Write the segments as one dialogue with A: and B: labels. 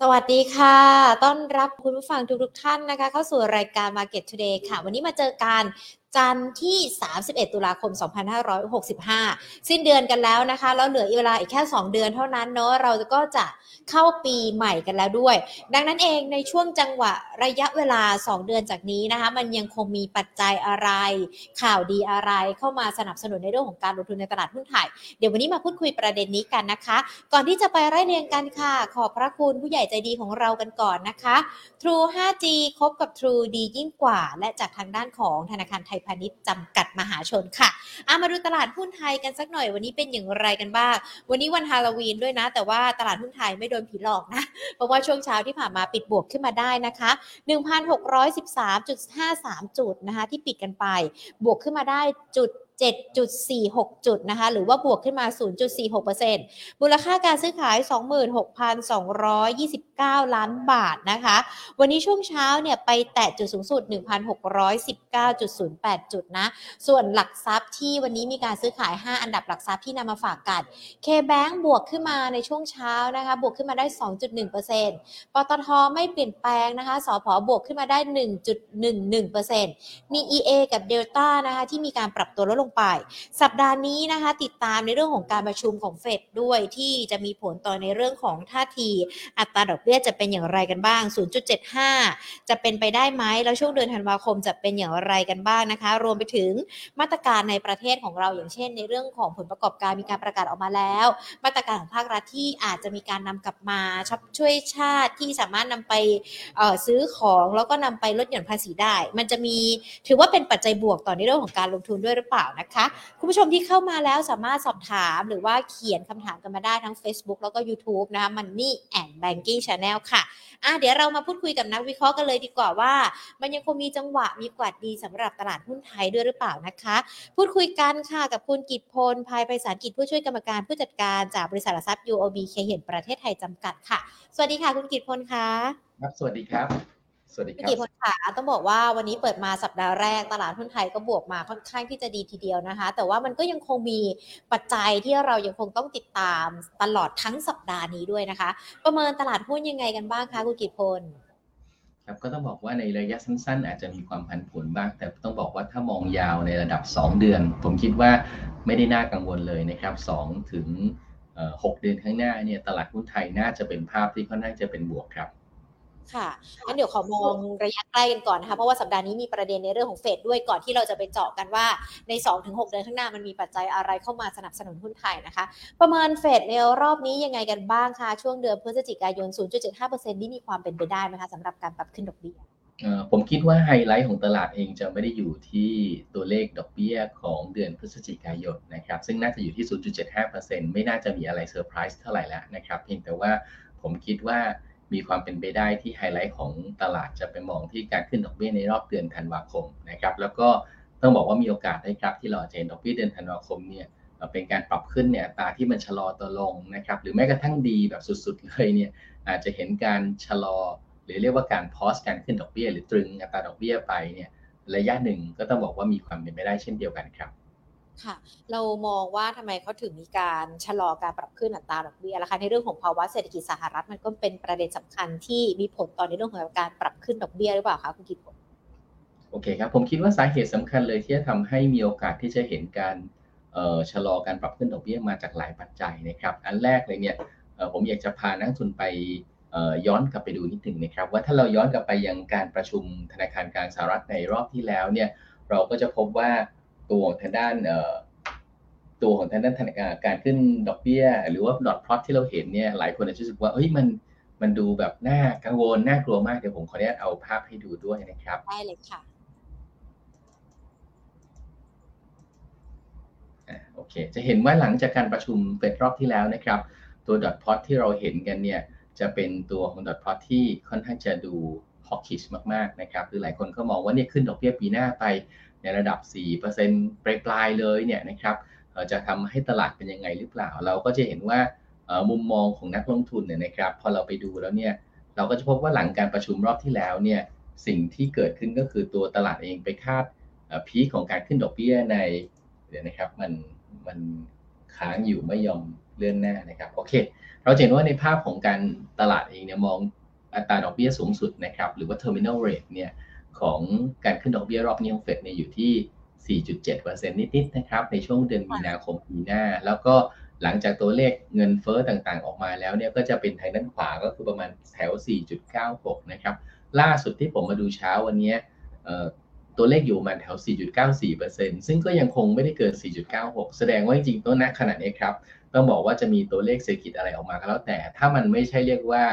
A: สวัสดีค่ะ ต้อนรับคุณผู้ฟังทุกๆท่านนะคะ เข้าสู่รายการ Market Today ค่ะ วันนี้มาเจอกัน จันทร์ที่ 31 ตุลาคม 2565 สิ้นเดือนกันแล้วนะคะ แล้วเหลือเวลาอีกแค่ 2 เดือนเท่านั้นเนาะ เราก็จะเข้าปีใหม่กันแล้วด้วย ดังนั้นเองในช่วงจังหวะระยะเวลา 2 เดือนจากนี้นะคะ มันยังคงมีปัจจัยอะไร ข่าวดีอะไรเข้ามาสนับสนุนในเรื่องของการลงทุนในตลาดหุ้นไทย เดี๋ยววันนี้มาพูดคุยประเด็นนี้กันนะคะ ก่อนที่จะไปไล่เรียงกันค่ะ ขอบพระคุณผู้ใหญ่ใจดีของเรากันก่อนนะคะ True 5G คบกับ True ดียิ่งกว่า และจากทางด้านของธนาคารไทยพาณิชย์จำกัดมหาชนค่ะอามาดูตลาดหุ้นไทยกันสักหน่อยวันนี้เป็นอย่างไรกันบ้าง วันนี้วันฮาโลวีนด้วยนะ แต่ว่าตลาดหุ้นไทยไม่โดนผีหลอกนะ เพราะว่าช่วงเช้าที่ผ่านมาปิดบวกขึ้นมาได้นะคะ 1,613.53 จุดนะคะที่ปิดกันไป บวกขึ้นมาได้จุด 7.46 จุดนะคะ หรือว่าบวกขึ้นมา 0.46%มูลค่าการซื้อขาย 26,229 ล้านบาทนะคะ วันนี้ช่วงเช้าเนี่ยไปแตะจุดสูงสุด 1,619.08 จุดนะ ส่วนหลักทรัพย์ที่วันนี้มีการซื้อขาย 5 อันดับหลักทรัพย์ที่นำมาฝากกัน K-Bank บวกขึ้นมาในช่วงเช้านะคะ บวกขึ้นมาได้ 2.1%ปตทไม่เปลี่ยนแปลงนะคะ สพบวกขึ้นมาได้ 1.11%มี EA กับ Delta นะคะที่มีการปรับตัวลดลงไป สัปดาห์นี้นะคะ ติดตามในเรื่องของการประชุมของเฟดด้วยที่จะมีผลต่อในเรื่องของท่าทีอัตราดอกเบี้ยจะเป็นอย่างไรกันบ้าง 0.75 จะเป็นไปได้ไหมแล้วช่วงเดือนธันวาคมจะเป็นอย่างไรกันบ้างนะคะ รวมไปถึงมาตรการในประเทศของเราอย่างเช่น ในเรื่องของผลประกอบการมีการประกาศออกมาแล้ว มาตรการของภาครัฐที่อาจจะมีการนำกลับมาช่วยชาติที่สามารถนำไปซื้อของแล้วก็นำไปลดหย่อนภาษีได้ มันจะมีถือว่าเป็นปัจจัยบวกต่อในเรื่องของการลงทุนด้วยหรือเปล่านะคะ คุณผู้ชมที่เข้ามาแล้วสามารถสอบถามหรือว่าเขียนคำถามกันมาได้ทั้ง Facebook แล้วก็ YouTube นะคะ Money and Banking Channel ค่ะอะ เดี๋ยวเรามาพูดคุยกับนักวิเคราะห์กันเลยดีกว่าว่า มันยังคงมีจังหวะมีกวาดดีสำหรับตลาดหุ้นไทยด้วยหรือเปล่านะคะ พูดคุยกันค่ะกับคุณกิตพลภายไพศาลกิจผู้ช่วยกรรมการผู้จัดการจากบริษัทหลักทรัพย์ UOB เคเห็นประเทศไทยจำกัดค่ะ สวัสดีค่ะ คุณกิตพลค่ะ
B: ครับสวัสดีครับ สวัสดี
A: พี่
B: ครับ
A: กิตพลค่ะต้องบอกว่าวันนี้เปิดมาสัปดาห์แรกตลาดหุ้นไทยก็บวกมาค่อนข้างที่จะดีทีเดียวนะคะ แต่ว่ามันก็ยังคงมีปัจจัยที่เรายังคงต้องติดตามตลอดทั้งสัปดาห์นี้ด้วยนะคะ ประเมินตลาดหุ้นยังไงกันบ้างคะคุณกิตพล
B: ครับก็ต้องบอกว่าในระยะสั้น ๆ อาจจะมีความผันผวนบ้าง แต่ต้องบอกว่าถ้ามองยาวในระดับ 2 เดือน ผมคิดว่าไม่ได้น่ากังวลเลยนะครับ2ถึงเอ่อ6เดือนข้างหน้าเนี่ยตลาดหุ้นไทยน่าจะเป็นภาพที่ค่อนข้างจะเป็นบวกครับ
A: ค่ะงั้นเดี๋ยวขอมองระยะใกล้กันก่อนนะคะ เพราะว่าสัปดาห์นี้มีประเด็นในเรื่องของเฟดด้วยก่อนที่เราจะไปเจาะกันว่าใน 2-6 เดือนข้างหน้ามันมีปัจจัยอะไรเข้ามาสนับสนุนหุ้นไทยนะคะ ประเมินเฟดในรอบนี้ยังไงกันบ้างคะ ช่วงเดือนพฤศจิกายน 0.75%นี่มีความเป็นไปได้ไหมคะสำหรับการปรับขึ้นดอกเบี้ย
B: เอ่อผมคิดว่าไฮไลท์ของตลาดเองจะไม่ได้อยู่ที่ตัวเลขดอกเบี้ยของเดือนพฤศจิกายนนะครับ ซึ่งน่าจะอยู่ที่ 0.75%ไม่น่าจะมีอะไรเซอร์ไพรส์เท่าไหร่แล้วนะครับ เพียงแต่ว่าผมคิดว่า มีความเป็นไปได้ที่ไฮไลท์ของตลาดจะไปมองที่การขึ้นดอกเบี้ยในรอบเดือนธันวาคมนะครับแล้วก็ต้องบอกว่ามีโอกาสได้ครับที่เราจะเห็นดอกเบี้ยเดือนธันวาคมเนี่ยเป็นการปรับขึ้นเนี่ยอัตราที่มันชะลอตัวลงนะครับหรือแม้กระทั่งดีแบบสุดๆเลยเนี่ยอาจจะเห็นการชะลอ หรือเรียกว่าการ pause การขึ้นดอกเบี้ย หรือตรึงอัตราดอกเบี้ยไปเนี่ยระยะหนึ่งก็ต้องบอกว่ามีความเป็นไปได้เช่นเดียวกันครับ
A: ค่ะ เรามองว่าทำไมเขาถึงมีการชะลอการปรับขึ้นอัตราดอกเบี้ยล่ะคะในเรื่องของภาวะเศรษฐกิจสหรัฐมันก็เป็นประเด็นสำคัญที่มีผลต่อในเรื่องของการปรับขึ้นดอกเบี้ยหรือเปล่าคะคุณกิต
B: โอเคครับ ผมคิดว่าสาเหตุสำคัญเลยที่จะทำให้มีโอกาสที่จะเห็นการชะลอการปรับขึ้นดอกเบี้ยมาจากหลายปัจจัยนะครับ อันแรกเลยเนี่ยผมอยากจะพานักทุนไปย้อนกลับไปดูนิดหนึ่งนะครับ ว่าถ้าเราย้อนกลับไปยังการประชุมธนาคารกลางสหรัฐในรอบที่แล้วเนี่ยเราก็จะพบว่า ตัวของทางด้านเอ่อตัวของทางด้านธนาคารการขึ้นดอกเบี้ย หรือว่าดอทพลอตที่เราเห็นเนี่ยหลายคนอาจจะรู้สึกว่าเฮ้ยมันมันดูแบบน่ากังวลน่ากลัวมากเดี๋ยวผมขออนุญาตเอาภาพให้ดูด้วยนะครับ
A: ได้เลยค่ะ
B: อ่าโอเค จะเห็นว่าหลังจากการประชุมเฟดรอบที่แล้วนะครับ ตัวดอทพลอตที่เราเห็นกันเนี่ย จะเป็นตัวของดอทพลอตที่ค่อนข้างจะดูฮอกกิชมากๆนะครับ คือหลายคนก็มองว่าเนี่ยขึ้นดอกเบี้ยปีหน้าไป ในระดับ4%ปลายๆเลยเนี่ยนะครับจะทำให้ตลาดเป็นยังไงหรือเปล่า เราก็จะเห็นว่ามุมมองของนักลงทุนเนี่ยนะครับ พอเราไปดูแล้วเนี่ยเราก็จะพบว่าหลังการประชุมรอบที่แล้วเนี่ยสิ่งที่เกิดขึ้นก็คือตัวตลาดเองไปคาดพีคของการขึ้นดอกเบี้ยในเดี๋ยวนะครับมันมันค้างอยู่ไม่ยอมเลื่อนหน้านะครับโอเค เราเห็นว่าในภาพของการตลาดเองเนี่ยมองอัตราดอกเบี้ยสูงสุดนะครับหรือว่า terminal rate เนี่ย ของการขึ้นดอกเบี้ยรอบนี้ของเฟดเนี่ยอยู่ที่ 4.7%นิดๆนะครับ ในช่วงเดือนมีนาคมปีหน้า แล้วก็หลังจากตัวเลขเงินเฟอ้อต่างๆออกมาแล้วเนี่ยก็จะเป็นทางด้านขวาก็คือประมาณแถว 4.96 นะครับ ล่าสุดที่ผมมาดูเช้าวันนี้ตัวเลขอยู่มาแถว 4.94%ซึ่งก็ยังคงไม่ได้เกิน 4.96 แสดงว่าจริงๆตัวณขณะนี้ครับ ต้องบอกว่าจะมีตัวเลขเศรษฐกิจอะไรออกมาก็แล้วแต่ ถ้ามันไม่ใช่เรียกว่า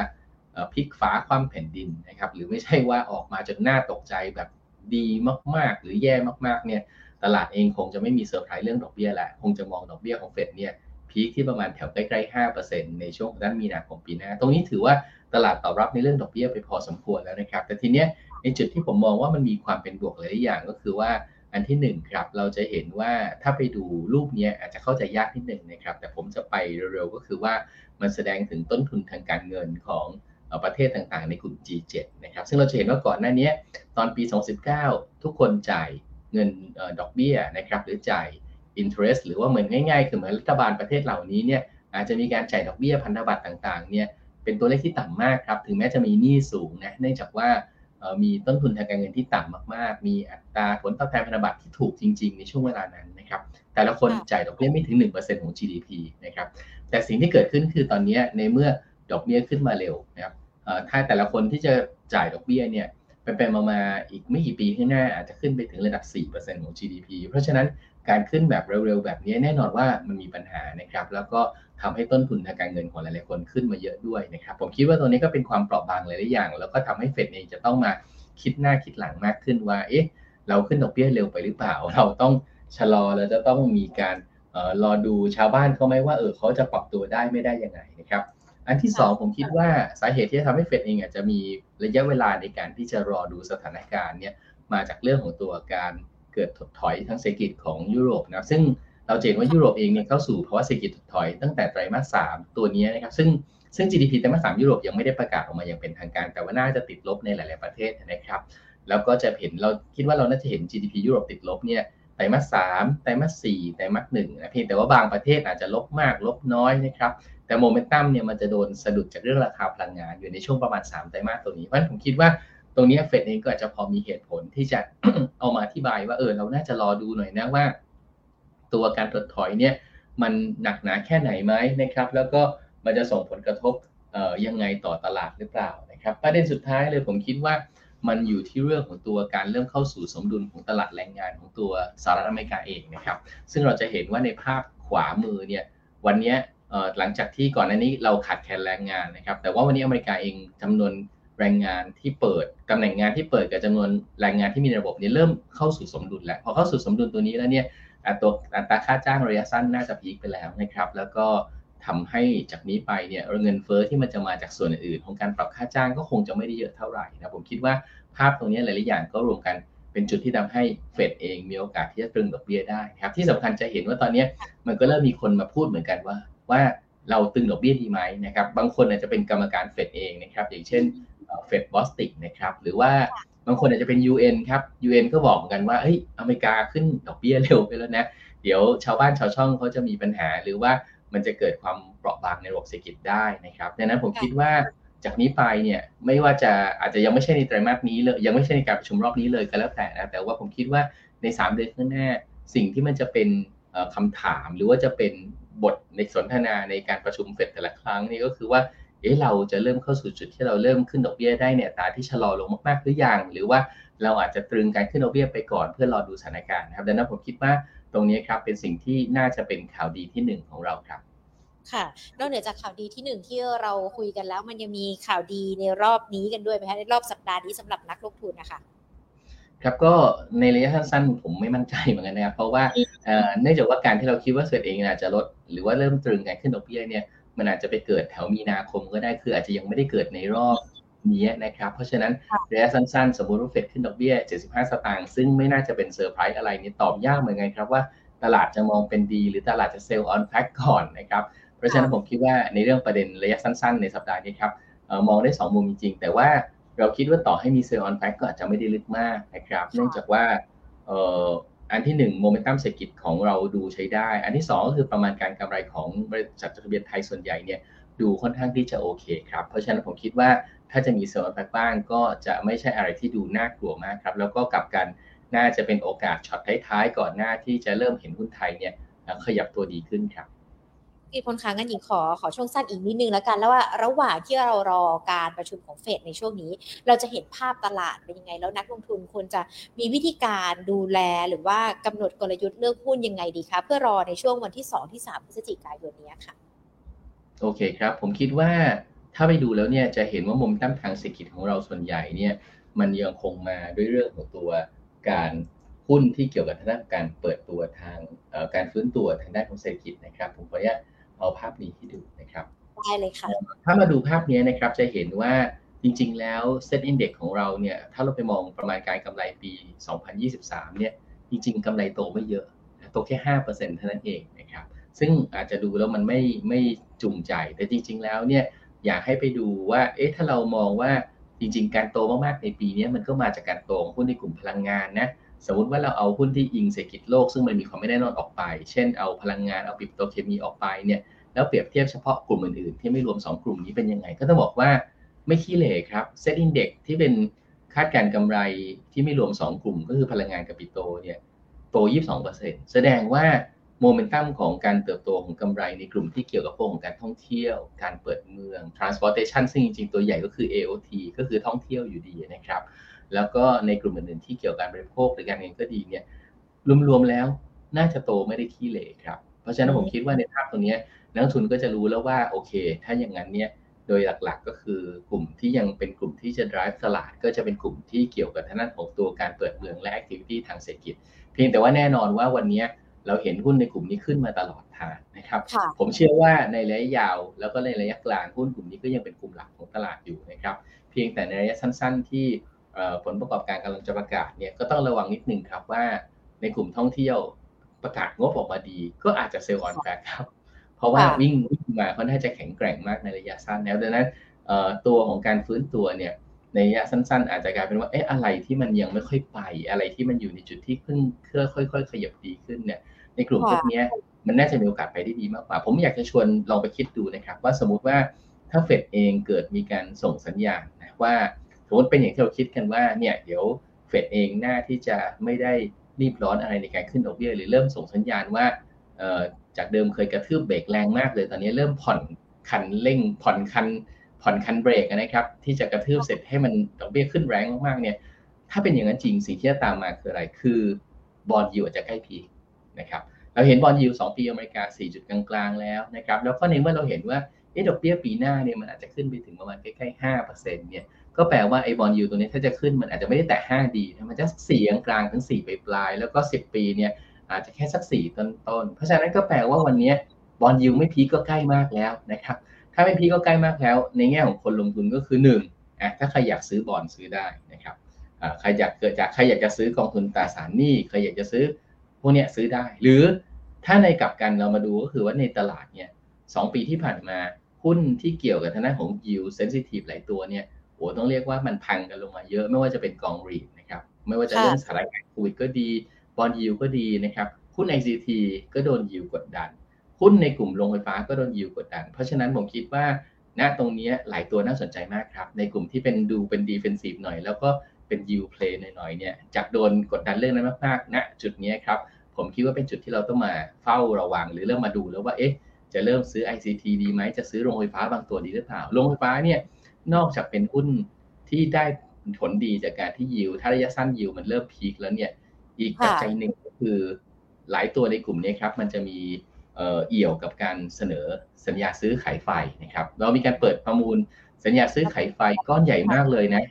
B: พลิกฟ้าคว่ำแผ่นดินนะครับ หรือไม่ใช่ว่าออกมาจนน่าตกใจแบบดีมากๆ หรือแย่มากๆเนี่ยตลาดเองคงจะไม่มีเซอร์ไพรส์เรื่องดอกเบี้ยแหละคงจะมองดอกเบี้ยของเฟดเนี่ยพีคที่ประมาณแถวใกล้ๆ 5%ในช่วงด้านมีนาคมปีหน้า ตรงนี้ถือว่าตลาดตอบรับในเรื่องดอกเบี้ยไปพอสมควรแล้วนะครับ แต่ทีเนี้ยในจุดที่ผมมองว่ามันมีความเป็นบวกหลายอย่างก็คือว่าอันที่ 1 ครับ เราจะเห็นว่าถ้าไปดูรูปนี้อาจจะเข้าใจยากนิดหนึ่งนะครับ แต่ผมจะไปเร็วๆก็คือว่ามันแสดงถึงต้นทุนทางการเงินของ ประเทศต่างๆ ในกลุ่ม G7 นะครับ ซึ่งเราจะเห็นว่าก่อนหน้านี้ตอนปี 2019 ทุกคนจ่ายเงินดอกเบี้ยนะครับหรือจ่าย interest หรือว่าเหมือนง่ายๆ คือเหมือนรัฐบาลประเทศเหล่านี้เนี่ยอาจจะมีการจ่ายดอกเบี้ยพันธบัตรต่างๆเนี่ยเป็นตัวเลขที่ต่ำมากครับ ถึงแม้จะมีหนี้สูงนะเนื่องจากว่ามีต้นทุนทางการเงินที่ต่ำมากๆ มีอัตราผลตอบแทนพันธบัตรที่ถูกจริง ๆ ในช่วงเวลานั้นนะครับแต่ละคนจ่ายดอกเบี้ยไม่ถึง 1%ของ GDP นะครับแต่สิ่งที่เกิดขึ้นคือตอนนี้ในเมื่อดอกเบี้ยขึ้นมาเร็วนะครับ ถ้าแต่ละคนที่จะจ่ายดอกเบี้ยเนี่ยไปๆมาๆอีกไม่กี่ปีข้างหน้าอาจจะขึ้นไปถึงระดับ 4%ของ GDP เพราะฉะนั้นการขึ้นแบบเร็วๆ แบบนี้แน่นอนว่ามันมีปัญหานะครับ แล้วก็ทำให้ต้นทุนทางการเงินของหลายๆคนขึ้นมาเยอะด้วยนะครับ ผมคิดว่าตัวนี้ก็เป็นความเปราะบางหลายๆอย่าง แล้วก็ทำให้เฟดเองจะต้องมาคิดหน้าคิดหลังมากขึ้นว่า เอ๊ะ เราขึ้นดอกเบี้ยเร็วไปหรือเปล่า เราต้องชะลอแล้วจะต้องมีการรอดูชาวบ้านเขาไหมว่า เออเขาจะปรับตัวได้ไม่ได้ยังไงนะครับ อันที่2ผมคิดว่าสาเหตุที่จะทำให้เฟดเองอาจจะมีระยะเวลาในการที่จะรอดูสถานการณ์เนี่ยมาจากเรื่องของตัวการเกิดถดถอยทางเศรษฐกิจของยุโรปนะซึ่งเราเห็นว่ายุโรปเองเนี่ยเข้าสู่ภาวะเศรษฐกิจถดถอยตั้งแต่ไตรมาสสามตัวนี้นะครับซึ่งซึ่ง GDP ไตรมาสสามยุโรปยังไม่ได้ประกาศออกมาอย่างเป็นทางการ แต่ว่าน่าจะติดลบในหลาย ๆประเทศนะครับ แล้วก็จะเห็นเราคิดว่าเราน่าจะเห็น GDP ยุโรปติดลบเนี่ยไตรมาสสามไตรมาสสี่ไตรมาสหนึ่งนะเพียงแต่ว่าบางประเทศอาจจะลบมากลบน้อยนะครับ แต่โมเมนตัมเนี่ยมันจะโดนสะดุดจากเรื่องราคาพลังงานอยู่ในช่วงประมาณ 3 ไตรมาสตัวนี้เพราะฉะนั้นผมคิดว่าตรงนี้เฟดเองก็อาจจะพอมีเหตุผลที่จะเอามาอธิบายว่าเออเราน่าจะรอดูหน่อยนะว่า ตัวการถดถอยเนี่ยมันหนักหนาแค่ไหนไหมนะครับ แล้วก็มันจะส่งผลกระทบเอ่อยังไงต่อตลาดหรือเปล่านะครับประเด็นสุดท้ายเลยผมคิดว่ามันอยู่ที่เรื่องของตัวการเริ่มเข้าสู่สมดุลของตลาดแรงงานของตัวสหรัฐอเมริกาเองนะครับ ซึ่งเราจะเห็นว่าในภาพขวามือเนี่ยวันนี้ หลังจากที่ก่อนหน้านี้เราขาดแคลนแรงงานนะครับ แต่ว่าวันนี้อเมริกาเองจำนวนแรงงานที่เปิดตำแหน่งงานที่เปิดกับจำนวนแรงงานที่มีในระบบนี้เริ่มเข้าสู่สมดุลแล้วพอเข้าสู่สมดุลตัวนี้แล้วเนี่ยตัวอัตราค่าจ้างระยะสั้นน่าจะพีคไปแล้วนะครับ แล้วก็ทำให้จากนี้ไปเนี่ยเงินเฟอ้อที่มันจะมาจากส่วนอื่นของการปรับค่าจ้างก็คงจะไม่ได้เยอะเท่าไหร่นะผมคิดว่าภาพตรงนี้หลาย ๆ อย่างก็รวมกันเป็นจุดที่ทำให้เฟดเองมีโอกาสที่จะตรึงดอกเบี้ยได้ครับที่สำคัญจะเห็นว่าตอนนี้มันก็เริ่มมีคนมาพูดเหมือนกันว่า ว่าเราตึงดอกเบี้ยดีไหมนะครับ บางคนอาจจะเป็นกรรมการเฟดเองนะครับ อย่างเช่นเฟดบอสติกนะครับ หรือว่าบางคนอาจจะเป็น UN ครับ UN ก็บอกกันว่าเฮ้ยอเมริกาขึ้นดอกเบี้ยเร็วไปแล้วนะ เดี๋ยวชาวบ้านชาวช่องเขาจะมีปัญหา หรือว่ามันจะเกิดความเปราะบางในระบบเศรษฐกิจได้นะครับดังนั้นผมคิดว่าจากนี้ไปเนี่ยไม่ว่าจะอาจจะยังไม่ใช่ในไตรมาสนี้เลย ยังไม่ใช่ในการประชุมรอบนี้เลยก็แล้วแต่นะแต่ว่าผมคิดว่าใน 3 เดือนข้างหน้า สิ่งที่มันจะเป็นคำถามหรือว่าจะเป็น บทในสนทนาในการประชุมเฟดแต่ละครั้งนี่ก็คือว่าเอ๊ะเราจะเริ่มเข้าสู่จุดที่เราเริ่มขึ้นดอกเบี้ยได้เนี่ยตาที่ชะลอลงมากๆหรือยังหรือว่าเราอาจจะตรึงการขึ้นดอกเบี้ยไปก่อนเพื่อรอดูสถานการณ์นะครับดังนั้นผมคิดว่าตรงนี้ครับเป็นสิ่งที่น่าจะเป็นข่าวดีที่หนึ่งของเราครับ
A: ค่ะนอกเหนือจากข่าวดีที่หนึ่งที่เราคุยกันแล้ว มันยังมีข่าวดีในรอบนี้กันด้วยไหมคะในรอบสัปดาห์นี้สำหรับนักลงทุนนะคะ
B: ครับก็ในระยะสั้นๆผมไม่มั่นใจเหมือนกันนะครับเพราะว่าเนื่องจากว่าการที่เราคิดว่าเฟดเองอาจจะลดหรือว่าเริ่มตรึงการขึ้นดอกเบี้ยเนี่ยมันอาจจะไปเกิดแถวมีนาคมก็ได้คืออาจจะยังไม่ได้เกิดในรอบนี้นะครับเพราะฉะนั้นระยะสั้นๆ สมมติว่าเฟดขึ้นดอกเบี้ย 75 สตางค์ซึ่งไม่น่าจะเป็นเซอร์ไพรส์อะไรนี่ตอบยากเหมือนกันครับว่าตลาดจะมองเป็นดี หรือตลาดจะ sell on fact ก่อนนะครับเพราะฉะนั้นผมคิดว่าในเรื่องประเด็นระยะสั้น ๆ ในสัปดาห์นี้ครับมองได้ 2 มุมจริงๆแต่ว่า เราคิดว่าต่อให้มี sell on fact ก็อาจจะไม่ได้ลึกมากนะครับ เนื่องจากว่าอันที่หนึ่งโมเมนตัมเศรษฐกิจของเราดูใช้ได้ อันที่สองก็คือประมาณการกำไรของบริษัทจดทะเบียนไทยส่วนใหญ่เนี่ยดูค่อนข้างที่จะโอเคครับ เพราะฉะนั้นผมคิดว่าถ้าจะมี setback บ้างก็จะไม่ใช่อะไรที่ดูน่ากลัวมากครับ แล้วก็กลับกันน่าจะเป็นโอกาสช็อตท้ายๆ ก่อนหน้าที่จะเริ่มเห็นหุ้นไทยเนี่ยขยับตัวดีขึ้นครับ
A: พี่พลค้างกันหญิงขอขอช่วงสั้นอีกนิดนึงแล้วกัน แล้วว่าระหว่างที่เรารอการประชุมของเฟดในช่วงนี้ เราจะเห็นภาพตลาดเป็นยังไง แล้วนักลงทุนควรจะมีวิธีการดูแลหรือว่ากำหนดกลยุทธ์เลือกหุ้นยังไงดีคะเพื่อรอในช่วงวันที่ 2 ที่ 3 พฤศจิกายนนี้ค่ะ
B: โอเคครับ ผมคิดว่าถ้าไปดูแล้วเนี่ยจะเห็นว่ามุมตั้งทางเศรษฐกิจของเราส่วนใหญ่เนี่ยมันยังคงมาด้วยเรื่องของตัวการหุ้นที่เกี่ยวกับทางด้านการเปิดตัวทางการฟื้นตัวทางด้านของเศรษฐกิจนะครับ ผมขออนุญาต เอาภาพนี้ให้ดูนะครับ
A: ได้เลยค่ะ
B: ถ้ามาดูภาพนี้นะครับจะเห็นว่าจริง ๆ แล้วเซ็ตอินเด็กของเราเนี่ย ถ้าเราไปมองประมาณการกำไรปี 2023 เนี่ย จริง ๆกำไรโตไม่เยอะ โตแค่ 5%เท่านั้นเองนะครับ ซึ่งอาจจะดูแล้วมันไม่ไม่จูงใจ แต่จริง ๆ แล้วเนี่ย อยากให้ไปดูว่า เอ๊ะ ถ้าเรามองว่าจริง ๆ การโตมาก ๆ ในปีนี้มันก็มาจากการโตของหุ้นในกลุ่มพลังงานนะ สมมติว่าเราเอาหุ้นที่อิงเศรษฐกิจโลกซึ่งมันมีความไม่แน่นอนออกไป เช่นเอาพลังงานเอาปิโตรเคมีออกไปเนี่ยแล้วเปรียบเทียบเฉพาะกลุ่มอื่นๆ ที่ไม่รวม 2 กลุ่มนี้เป็นยังไง ก็ต้องบอกว่าไม่ขี้เหร่ครับ SET Index ที่เป็นคาดการณ์กำไรที่ไม่รวม 2 กลุ่ม ก็คือพลังงานกับปิโตรเนี่ยโต 22%แสดงว่าโมเมนตัมของการเติบโตของกำไรในกลุ่มที่เกี่ยวกับพวกของการท่องเที่ยว การเปิดเมือง transportation ซึ่งจริงๆ ตัวใหญ่ก็คือ AOT ก็คือท่องเที่ยวอยู่ดีนะครับ แล้วก็ในกลุ่มอื่นๆที่เกี่ยวกับการบริโภคหรือการเงินก็ดีเนี่ยรวมๆแล้วน่าจะโตไม่ได้ขี้เหร่ครับ เพราะฉะนั้นผมคิดว่าในภาพตรงนี้นักทุนก็จะรู้แล้วว่าโอเค ถ้าอย่างนั้นเนี่ยโดยหลักๆก็คือกลุ่มที่ยังเป็นกลุ่มที่จะ drive ตลาด ก็จะเป็นกลุ่มที่เกี่ยวกับทางด้านของตัวการเปิดเมืองและ activity ทางเศรษฐกิจ เพียงแต่ว่าแน่นอนว่าวันนี้เราเห็นหุ้นในกลุ่มนี้ขึ้นมาตลอดทางนะครับ ผมเชื่อว่าในระยะยาวแล้วก็ในระยะกลางหุ้นกลุ่มนี้ก็ยังเป็นกลุ่มหลักของตลาดอยู่นะครับ เพียงแต่ในระยะสั้น ๆ ที่ ผลประกอบการกำลังจะประกาศเนี่ยก็ต้องระวังนิดนึงครับว่าในกลุ่มท่องเที่ยวประกาศงบออกมาดี ก็อาจจะเซลล์ออนแฟกครับ เพราะว่าวิ่งวิ่งมาเขาน่าจะแข็งแกร่งมากในระยะสั้นแล้วดังนั้นตัวของการฟื้นตัวเนี่ยในระยะสั้น ๆ อาจจะกลายเป็นว่าเอ๊ะอะไรที่มันยังไม่ค่อยไป อะไรที่มันอยู่ในจุดที่เพิ่งค่อยๆขยับดีขึ้นเนี่ย ในกลุ่มพวกนี้มันน่าจะมีโอกาสไปได้ดีมากกว่า ผมอยากจะชวนลองไปคิดดูนะครับ ว่าสมมุติว่าถ้าเฟดเองเกิดมีการส่งสัญญาณนะว่า สมมติเป็นอย่างที่เราคิดกันว่าเนี่ยเดี๋ยวเฟดเองหน้าที่จะไม่ได้รีบร้อนอะไรในการขึ้นดอกเบี้ยหรือเริ่มส่งสัญญาณว่าจากเดิมเคยกระทืบเบรกแรงมากเลย ตอนนี้เริ่มผ่อนคันเร่งผ่อนคันผ่อนคันเบรกนะครับ ที่จะกระทืบเสร็จให้มันดอกเบี้ยขึ้นแรงมากๆเนี่ย ถ้าเป็นอย่างนั้นจริงสิ่งที่จะตามมาคืออะไรคือบอลยูอาจจะใกล้พีนะครับเราเห็นบอลยูสองปีอเมริกา4จุดกลางๆแล้วนะครับแล้วก็ในเมื่อเราเห็นว่าดอกเบี้ยปีหน้าเนี่ยมันอาจจะขึ้นไปถึงประมาณใกล้ๆ5%เนี่ย ก็แปลว่าไอ้บอลยูตัวนี้ถ้าจะขึ้นมันอาจจะไม่ได้แตะ5ดีมันจะสี่กลางถึง4ไปปลายแล้วก็ 10 ปีเนี่ยอาจจะแค่สัก 4 ต้นต้นเพราะฉะนั้นก็แปลว่าวันนี้บอลยูไม่พีก็ใกล้มากแล้วนะครับถ้าไม่พีก็ใกล้มากแล้ว ในแง่ของคนลงทุนก็คือ1อะถ้าใครอยากซื้อบอลซื้อได้นะครับใครอยากเกิดจากใครอยากจะซื้อกองทุนตราสารหนี้ใครอยากจะซื้อพวกเนี้ยซื้อได้ หรือถ้าในกลับกันเรามาดูก็คือว่าในตลาดเนี่ยสองปีที่ผ่านมาหุ้นที่เกี่ยวกับทางด้านของ yield sensitive หลายตัวเนี่ย โอ้ต้องเรียกว่ามันพังกันลงมาเยอะไม่ว่าจะเป็นกอง REIT นะครับไม่ว่าจะเรื่องสถานการณ์โควิดก็ดี bond yield ก็ดีนะครับหุ้น ICT ก็โดนยิวกดดันหุ้นในกลุ่มโรงไฟฟ้าก็โดนยิวกดดัน เพราะฉะนั้นผมคิดว่าณตรงนี้หลายตัวน่าสนใจมากครับ ในกลุ่มที่เป็นดูเป็น defensive หน่อย แล้วก็เป็น yield play หน่อยๆเนี่ยจากโดนกดดันเรื่องนั้นมากๆณจุดนี้ครับผมคิดว่าเป็นจุดที่เราต้องมาเฝ้าระวังหรือเริ่มมาดูแล้วว่าเอ๊ะจะเริ่มซื้อ ICT ดีไหมจะซื้อโรงไฟฟ้าบางตัวดีหรือเปล่าโรงไฟฟ้าเนี่ย นอกจากเป็นหุ้นที่ได้ผลดีจากการที่ยิวถ้าระยะสั้นยิวมันเริ่มพีคแล้วเนี่ย อีกปัจจัยหนึ่งก็คือหลายตัวในกลุ่มนี้ครับ มันจะมีเอี่ยวกับการเสนอสัญญาซื้อขายไฟนะครับ เรามีการเปิดประมูลสัญญาซื้อขายไฟก้อนใหญ่มากเลยนะ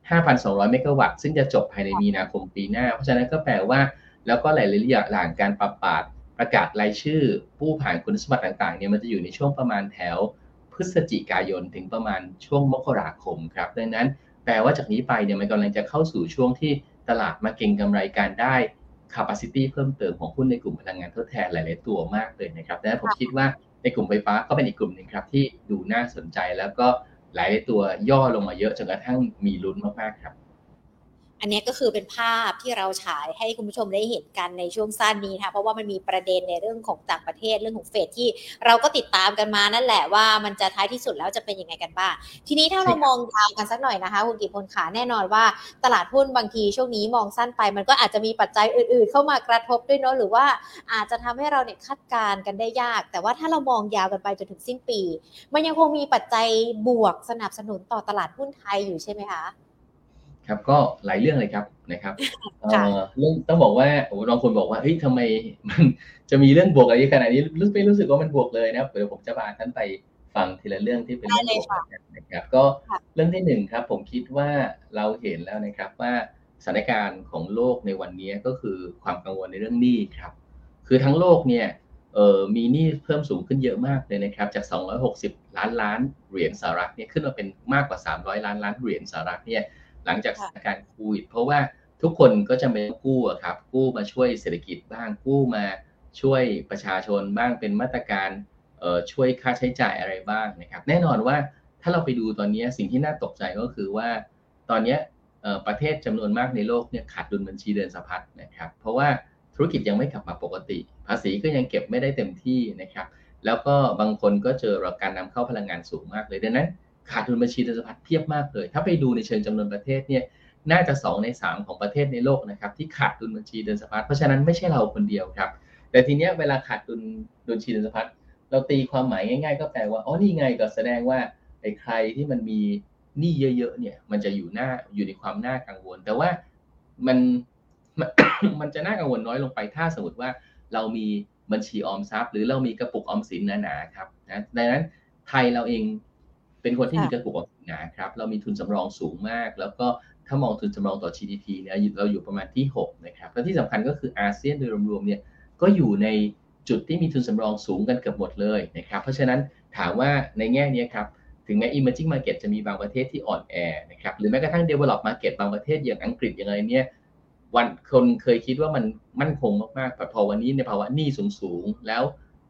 B: 5,200 เมกะวัตต์ซึ่งจะจบภายในมีนาคมปีหน้า เพราะฉะนั้นก็แปลว่า แล้วก็หลายๆอย่างหลังการปรับปาดประกาศรายชื่อ ผู้ผ่านคุณสมบัติต่างๆเนี่ยมันจะอยู่ในช่วงประมาณแถว พฤศจิกายนถึงประมาณช่วงมกราคมครับดังนั้นแปลว่าจากนี้ไปเนี่ยมันกำลังจะเข้าสู่ช่วงที่ตลาดมาเก็งกำไรการได้ capacity เพิ่มเติมของหุ้นในกลุ่มพลังงานทดแทนหลาย ๆ ตัวมากเลยนะครับดังนั้นผมคิดว่าในกลุ่มไฟฟ้าก็เป็นอีกกลุ่มหนึ่งครับที่ดูน่าสนใจแล้วก็หลายตัวย่อลงมาเยอะจนกระทั่งมีลุ้นมาก ๆ ครับ
A: อันนี้ก็คือเป็นภาพที่เราฉายให้คุณผู้ชมได้เห็นกันในช่วงสั้นนี้ค่ะเพราะว่ามันมีประเด็นในเรื่องของต่างประเทศเรื่องของเฟดที่เราก็ติดตามกันมานั่นแหละว่ามันจะท้ายที่สุดแล้วจะเป็นยังไงกันบ้าง ทีนี้ถ้าเรามองยาวกันสักหน่อยนะคะคุณกิพลขาแน่นอนว่า ตลาดหุ้นบางทีช่วงนี้มองสั้นไป มันก็อาจจะมีปัจจัยอื่น ๆ เข้ามากระทบด้วยเนาะหรือว่าอาจจะทำให้เราเนี่ยคาดการณ์กันได้ยาก แต่ว่าถ้าเรามองยาวกันไปจนถึงสิ้นปี มันยังคงมีปัจจัยบวกสนับสนุนต่อตลาดหุ้นไทยอยู่ใช่ไหมคะ
B: ครับก็หลายเรื่องเลยครับนะครับเรื่องต้องบอกว่าโอ้บางคนบอกว่าเฮ้ยทำไมมันจะมีเรื่องบวกอะไรขนาดนี้รู้ไม่รู้สึกว่ามันบวกเลยนะครับเดี๋ยวผมจะพาท่านไปฟังทีละเรื่องที่เป็นเรื่องบวกนะครับ ก็เรื่องที่หนึ่งครับ ผมคิดว่าเราเห็นแล้วนะครับว่าสถานการณ์ของโลกในวันนี้ก็คือความกังวลในเรื่องหนี้ครับ คือทั้งโลกเนี่ยเออมีหนี้เพิ่มสูงขึ้นเยอะมากเลยนะครับ จาก 260 ล้านล้านเหรียญสหรัฐเนี่ยขึ้นมาเป็นมากกว่า 300 ล้านล้านเหรียญสหรัฐเนี่ย หลังจากสถานการณ์โควิดเพราะว่าทุกคนก็จะไม่กู้ครับ กู้มาช่วยเศรษฐกิจบ้างกู้มาช่วยประชาชนบ้างเป็นมาตรการช่วยค่าใช้จ่ายอะไรบ้างนะครับ แน่นอนว่าถ้าเราไปดูตอนนี้สิ่งที่น่าตกใจก็คือว่า ตอนนี้ประเทศจำนวนมากในโลกเนี่ยขาดดุลบัญชีเดินสะพัดนะครับ เพราะว่าธุรกิจยังไม่กลับมาปกติ ภาษีก็ยังเก็บไม่ได้เต็มที่นะครับ แล้วก็บางคนก็เจอการนำเข้าพลังงานสูงมากเลยดังนั้น ขาดดุลบัญชีเดินสะพัดเพียบมากเลย ถ้าไปดูในเชิงจำนวนประเทศเนี่ยน่าจะ 2 ใน 3 ของประเทศในโลกนะครับที่ขาดดุลบัญชีเดินสะพัดเพราะฉะนั้นไม่ใช่เราคนเดียวครับ แต่ทีเนี้ยเวลาขาดดุลดุลบัญชีเดินสะพัดเราตีความหมายง่าย ๆ ก็แปลว่าอ๋อนี่ไงก็แสดงว่าไอ้ใครที่มันมีหนี้เยอะๆเนี่ยมันจะอยู่หน้าอยู่ในความน่ากังวล แต่ว่ามันมันจะน่ากังวลน้อยลงไปถ้าสมมติว่าเรามีบัญชีออมทรัพย์ หรือเรามีกระปุกออมสินหนาๆครับนะดังนั้นไทยเราเอง เป็นคนที่มีกระปุกออมสินหนาครับ เรามีทุนสำรองสูงมาก แล้วก็ถ้ามองทุนสำรองต่อ GDP เนี่ยเราอยู่ประมาณที่ 6 นะครับ และที่สำคัญก็คืออาเซียนโดยรวมๆเนี่ยก็อยู่ในจุดที่มีทุนสำรองสูงกันเกือบหมดเลยนะครับ เพราะฉะนั้นถามว่าในแง่นี้ครับถึงแม้ emerging market จะมีบางประเทศที่อ่อนแอนะครับหรือแม้กระทั่ง develop market บางประเทศอย่างอังกฤษอย่างไรเนี่ยวันคนเคยคิดว่ามันมั่นคงมากๆแต่พอวันนี้ในภาวะหนี้สูงๆ แล้ว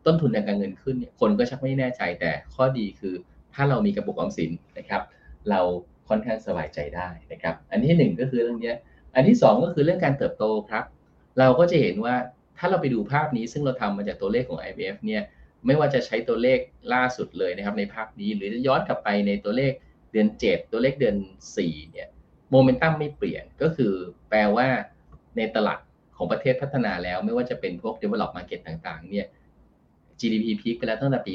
B: ต้นทุนทางการเงินขึ้นเนี่ยคนก็ชักไม่แน่ใจแต่ข้อดีคือ ถ้าเรามีกระปุกออมสินนะครับ เราค่อนข้างสบายใจได้นะครับ อันที่หนึ่งก็คือเรื่องนี้อันที่สองก็คือเรื่องการเติบโตครับ เราก็จะเห็นว่าถ้าเราไปดูภาพนี้ซึ่งเราทำมาจากตัวเลขของ IBF เนี่ยไม่ว่าจะใช้ตัวเลขล่าสุดเลยนะครับในภาพนี้หรือจะย้อนกลับไปในตัวเลขเดือน 7 ตัวเลขเดือน 4 เนี่ยโมเมนตัมไม่เปลี่ยนก็คือแปลว่าในตลาดของประเทศพัฒนาแล้ว ไม่ว่าจะเป็นพวก develop market ต่างๆ เนี่ย GDP พีคไปแล้วตั้งแต่ปี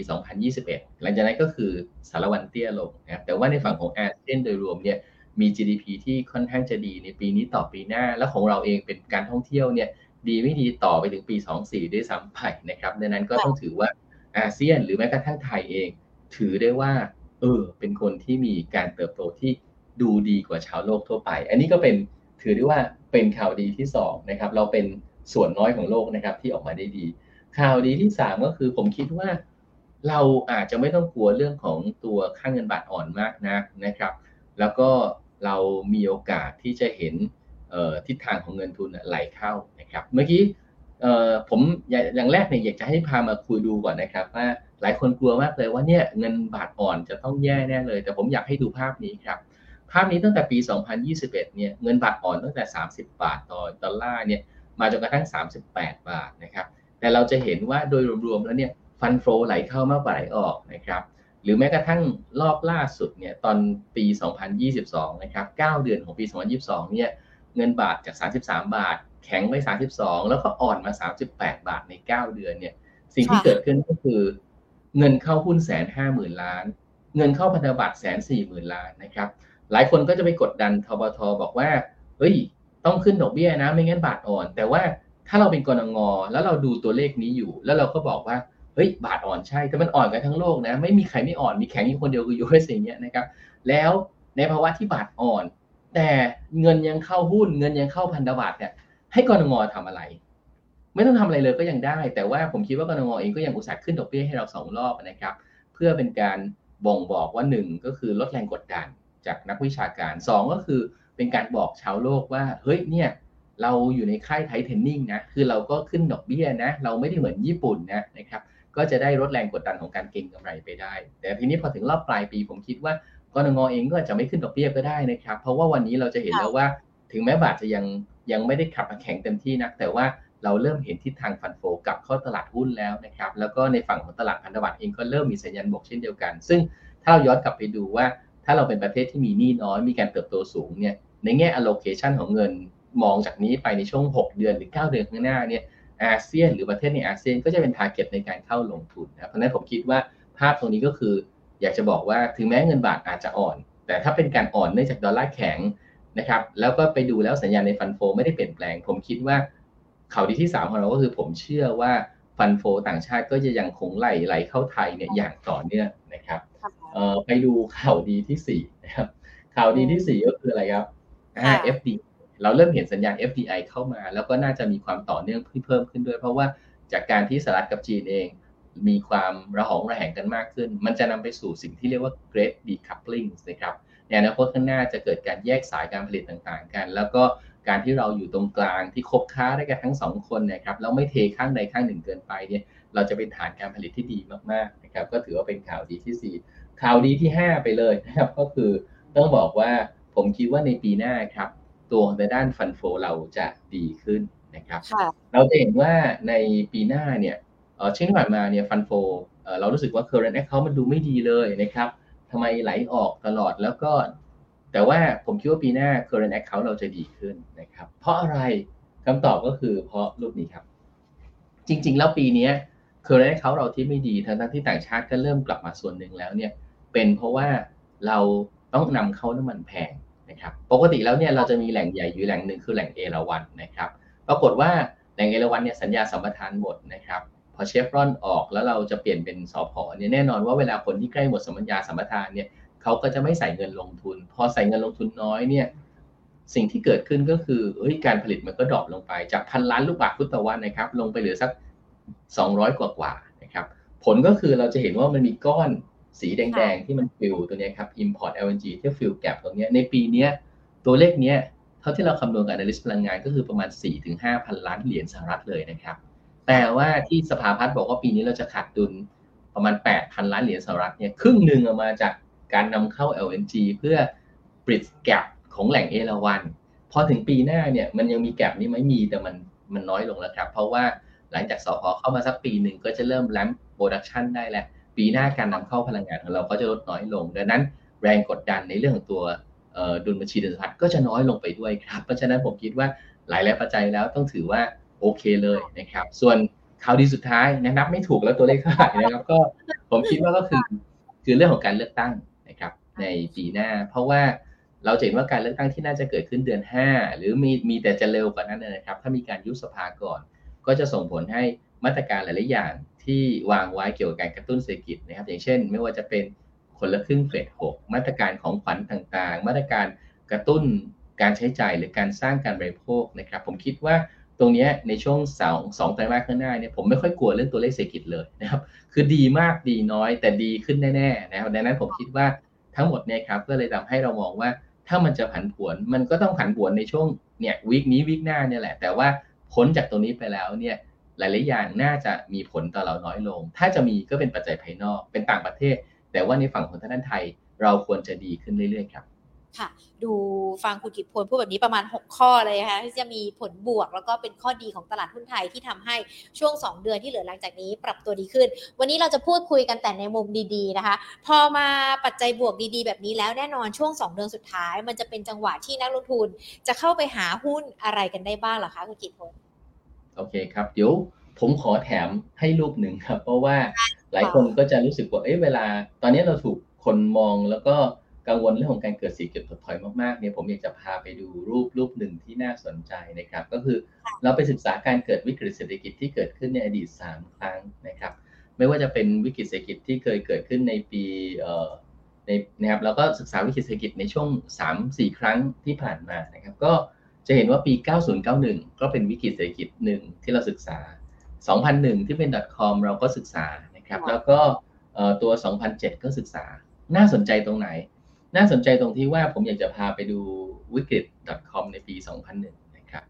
B: 2021 หลังจากนั้นก็คือสารวันเตี้ยลงนะครับแต่ว่าในฝั่งของอาเซียนโดยรวมเนี่ยมี GDP ที่ค่อนข้างจะดีในปีนี้ต่อปีหน้า และของเราเองเป็นการท่องเที่ยวเนี่ยดีไม่ดีต่อไปถึงปี 24 ด้วยซ้ำไปนะครับดังนั้นก็ต้องถือว่าอาเซียนหรือแม้กระทั่งไทยเอง ถือได้ว่าเออเป็นคนที่มีการเติบโตที่ดูดีกว่าชาวโลกทั่วไป อันนี้ก็เป็นถือได้ว่าเป็นข่าวดีที่2นะครับเราเป็นส่วนน้อยของโลกนะครับที่ออกมาได้ดี ข่าวดีที่สามก็คือผมคิดว่าเราอาจจะไม่ต้องกลัวเรื่องของตัวค่างเงินบาทอ่อนมากนักนะครับ แล้วก็เรามีโอกาสที่จะเห็นทิศทางของเงินทุนไหลเข้านะครับ เมื่อกี้ผมอย่างแรกเนี่ยอยากจะให้พามาคุยดูก่อนนะครับ ว่าหลายคนกลัวมากเลยว่าเนี่ยเงินบาทอ่อนจะต้องแย่แน่เลย แต่ผมอยากให้ดูภาพนี้ครับ ภาพนี้ตั้งแต่ปี 2021 เนี่ยเงินบาทอ่อนตั้งแต่ 30 บาทต่อดอลลาร์เนี่ยมาจนกระทั่ง 38 บาทนะครับ แต่เราจะเห็นว่าโดยรวมๆแล้วเนี่ยฟันโฟไหลเข้ามากกว่าไหลออกนะครับหรือแม้กระทั่งรอบล่าสุดเนี่ยตอนปี 2022 นะครับ 9 เดือนของปี 2022 เนี่ยเงินบาทจาก 33 บาท แข็งไป 32 แล้วก็อ่อนมา 38 บาทใน 9 เดือนเนี่ยสิ่งที่เกิดขึ้นก็คือ เงินเข้าหุ้นแสนห้าหมื่นล้าน เงินเข้าพันธบัตรแสนสี่หมื่นล้านนะครับหลายคนก็จะไปกดดันทบทบอกว่าเฮ้ยต้องขึ้นดอกเบี้ยนะไม่งั้นบาทอ่อน แต่ว่า ถ้าเราเป็นกรงงแล้วเราดูตัวเลขนี้อยู่ แล้วเราก็บอกว่าเฮ้ยบาทอ่อนใช่ แต่มันอ่อนกันทั้งโลกนะ ไม่มีใครไม่อ่อนมีแข็งอยู่คนเดียวคือยูเอสอย่างเงี้ยนะครับ แล้วในภาวะที่บาทอ่อน แต่เงินยังเข้าหุ้น เงินยังเข้าพันธบัตรเนี่ยให้กรงงทำอะไร ไม่ต้องทำอะไรเลยก็ยังได้ แต่ว่าผมคิดว่ากรงงเองก็ยังอุตส่าห์ขึ้นดอกเบี้ยให้เราสองรอบนะครับ เพื่อเป็นการบ่งบอกว่าหนึ่งก็คือลดแรงกดดันจากนักวิชาการสองก็คือเป็นการบอกชาวโลกว่าเฮ้ยเนี่ย เราอยู่ในค่ายไทเทนนิ่งนะ คือเราก็ขึ้นดอกเบี้ยนะ เราไม่ได้เหมือนญี่ปุ่นนะนะครับ ก็จะได้ลดแรงกดดันของการเก็งกำไรไปได้ แต่ทีนี้พอถึงรอบปลายปีผมคิดว่ากรงเองก็อาจะไม่ขึ้นดอกเบี้ยก็ได้นะครับ เพราะว่าวันนี้เราจะเห็นแล้วว่า ถึงแม้บาทจะยังยังไม่ได้ขับมาแข็งเต็มที่นัก แต่ว่าเราเริ่มเห็นทิศทางฟันโฟกลับเข้าตลาดหุ้นแล้วนะครับ แล้วก็ในฝั่งของตลาดพันธบัตรเองก็เริ่มมีสัญญาณบวกเช่นเดียวกัน ซึ่งถ้าเราย้อนกลับไปดูว่า ถ้าเราเป็นประเทศที่มีหนี้น้อยมีการเติบโตสูงเนี่ยในแง่ allocation ของเงิน มองจากนี้ไปในช่วง 6 เดือนหรือ 9 เดือนข้างหน้าเนี่ยอาเซียนหรือประเทศในอาเซียนก็จะเป็น target ในการเข้าลงทุนนะเพราะฉะนั้นผมคิดว่าภาพตรงนี้ก็คือ อยากจะบอกว่าถึงแม้เงินบาทอาจจะอ่อน แต่ถ้าเป็นการอ่อนเนื่องจากดอลลาร์แข็งนะครับแล้วก็ไปดูแล้วสัญญาณใน fund flow ไม่ได้เปลี่ยนแปลง ผมคิดว่าข่าวดีที่ 3 ของเราก็คือผมเชื่อว่า fund flow ต่างชาติก็จะยังคงไหลไหลเข้าไทยเนี่ยอย่างต่อเนื่องนะครับไปดูข่าวดีที่4นะครับข่าวดีที่4ก็คืออะไรครับ FD เราเริ่มเห็นสัญญาณ FDI เข้ามา แล้วก็น่าจะมีความต่อเนื่องเพิ่มขึ้นด้วย เพราะว่าจากการที่สหรัฐกับจีนเอง มีความระหองระแหงกันมากขึ้น มันจะนำไปสู่สิ่งที่เรียกว่า Great Decoupling นะครับในอนาคตข้างหน้าจะเกิดการแยกสายการผลิตต่างๆ กัน แล้วก็การที่เราอยู่ตรงกลางที่คบค้าได้กันทั้งสองคนนะครับแล้วไม่เทข้างใดข้างหนึ่งเกินไปเนี่ยเราจะเป็นฐานการผลิตที่ดีมากๆนะครับก็ถือว่าเป็นข่าวดีที่ 4 ข่าวดีที่ 5 ไปเลยนะครับก็คือต้องบอกว่าผมคิดว่าในปีหน้าครับ ตัวในด้านฟันโฟเราจะดีขึ้นนะครับเราจะเห็นว่าในปีหน้าเนี่ยเช่นที่ผ่านมาเนี่ยฟันโฟเรารู้สึกว่า current account มันดูไม่ดีเลยนะครับทำไมไหลออกตลอดแล้วก็ แต่ว่าผมคิดว่าปีหน้า current account เราจะดีขึ้นนะครับ เพราะอะไรคำตอบก็คือเพราะรูปนี้ครับ จริง ๆ แล้วปีนี้ current account เราที่ไม่ดีทั้งที่ต่างชาติก็เริ่มกลับมาส่วนหนึ่งแล้วเนี่ยเป็นเพราะว่าเราต้องนำเข้าน้ำมันแพง นะครับปกติแล้วเนี่ยเราจะมีแหล่งใหญ่อยู่แหล่งหนึ่งคือแหล่งเอราวัณนะครับปรากฏว่าแหล่งเอราวัณเนี่ยสัญญาสัมปทานหมดนะครับพอเชฟรอนออกแล้วเราจะเปลี่ยนเป็นสอพอเนี่ยแน่นอนว่าเวลาคนที่ใกล้หมดสัญญาสัมปทานเนี่ยเขาก็จะไม่ใส่เงินลงทุน พอใส่เงินลงทุนน้อยเนี่ยสิ่งที่เกิดขึ้นก็คือเอ้ยการผลิตมันก็ drop ลงไปจากพันล้านลูกบาศก์ฟุตต่อวันนะครับลงไปเหลือสัก 200 กว่ากว่านะครับผลก็คือเราจะเห็นว่ามันมีก้อน สีแดงๆ ที่มัน fill ตัวนี้ครับ import LNG ที่ฟิลแก p ตรงนี้ในปีนี้ตัวเลขนี้เท่าที่เราคำนวณกับ analyst พลังงานก็คือประมาณ 4-5 พันล้านเหรียญสหรัฐเลยนะครับ แต่ว่าที่สภาพัฒน์บอกว่าปีนี้เราจะขาดดุลประมาณ 8,000 ล้านเหรียญสหรัฐเนี่ยครึ่งหนึ่งออกมาจากการนำเข้า LNG เพื่อ bridge gap ของแหล่งเอราวัณพอถึงปีหน้าเนี่ยมันยังมี gap นี้ไม่มีแต่มันมันน้อยลงแล้วครับ เพราะว่าหลังจากสผ.เข้ามาสักปีหนึ่งก็จะเริ่ม ramp production ได้แล้ว ปีหน้าการนำเข้าพลังงานของเราก็จะลดน้อยลง ดังนั้นแรงกดดันในเรื่องของตัวดุลบัญชีเดินสะพัดก็จะน้อยลงไปด้วยครับ เพราะฉะนั้นผมคิดว่าหลายๆปัจจัยแล้วต้องถือว่าโอเคเลยนะครับ ส่วนข่าวดีสุดท้ายนะนับไม่ถูกแล้วตัวเลขเท่าไหร่นะครับก็ผมคิดว่าก็คือคือเรื่องของการเลือกตั้งนะครับ ในปีหน้า เพราะว่าเราเห็นว่าการเลือกตั้งที่น่าจะเกิดขึ้นเดือน 5 หรือมีมีแต่จะเร็วกว่านั้นนะครับ ถ้ามีการยุบสภาก่อน ก็จะส่งผลให้ มาตรการหลาย ๆ อย่างที่วางไว้เกี่ยวกับการกระตุ้นเศรษฐกิจนะครับ อย่างเช่น ไม่ว่าจะเป็นคนละครึ่งเฟสหกมาตรการของขวัญต่าง ๆ มาตรการกระตุ้นการใช้จ่ายหรือการสร้างการบริโภคนะครับ ผมคิดว่าตรงนี้ในช่วงสองสองไตรมาสข้างหน้าเนี่ยผมไม่ค่อยกลัวเรื่องตัวเลขเศรษฐกิจเลยนะครับ คือดีมากดีน้อยแต่ดีขึ้นแน่ ๆ นะครับดังนั้นผมคิดว่าทั้งหมดเนี่ยครับก็เลยทำให้เรามองว่าถ้ามันจะผันผวนมันก็ต้องผันผวนในช่วงเนี่ยวีคนี้วีคหน้าเนี่ยแหละ แต่ว่าพ้นจากตรงนี้ไปแล้วเนี่ย หลายๆอย่างน่าจะมีผลต่อเราน้อยลง ถ้าจะมีก็เป็นปัจจัยภายนอก เป็นต่างประเทศ แต่ว่าในฝั่งของทางด้านไทย เราควรจะดีขึ้นเรื่อยๆครับ
A: ค่ะ ดูฟังคุณกิตพลพูดแบบนี้ประมาณ 6 ข้อเลยนะคะที่จะมีผลบวกแล้วก็เป็นข้อดีของตลาดหุ้นไทยที่ทำให้ช่วง 2 เดือนที่เหลือหลังจากนี้ปรับตัวดีขึ้น วันนี้เราจะพูดคุยกันแต่ในมุมดีๆนะคะ พอมาปัจจัยบวกดีๆ แบบนี้แล้วแน่นอนช่วง 2 เดือนสุดท้าย มันจะเป็นจังหวะที่นักลงทุน จะเข้าไปหาหุ้นอะไรกันได้บ้างหรอคะคุณกิตพล
B: โอเคครับ เดี๋ยวผมขอแถมให้รูปหนึ่งครับ เพราะว่าหลายคนก็จะรู้สึกว่าเอ๊ะเวลา ตอนนี้เราถูกคนมองแล้วก็กังวลเรื่องของการเกิดสีเก็บถดถอยมากๆเนี่ยผมอยากจะพาไปดูรูปรูปหนึ่งที่น่าสนใจนะครับ ก็คือเราไปศึกษาการเกิดวิกฤตเศรษฐกิจที่เกิดขึ้นในอดีต 3 ครั้งนะครับ ไม่ว่าจะเป็นวิกฤตเศรษฐกิจที่เคยเกิดขึ้นในปีในนะครับแล้วก็ศึกษาวิกฤตเศรษฐกิจในช่วง 3-4 ครั้งที่ผ่านมานะครับ ก็ จะเห็นว่าปี 9091 ก็เป็นวิกฤตเศรษฐกิจหนึ่งที่เราศึกษา 2001 ที่เป็น .com เราก็ศึกษานะครับ แล้วก็ตัว 2007 ก็ศึกษา น่าสนใจตรงไหน น่าสนใจตรงที่ว่าผมอยากจะพาไปดูวิกฤต .com ในปี 2001 นะครับ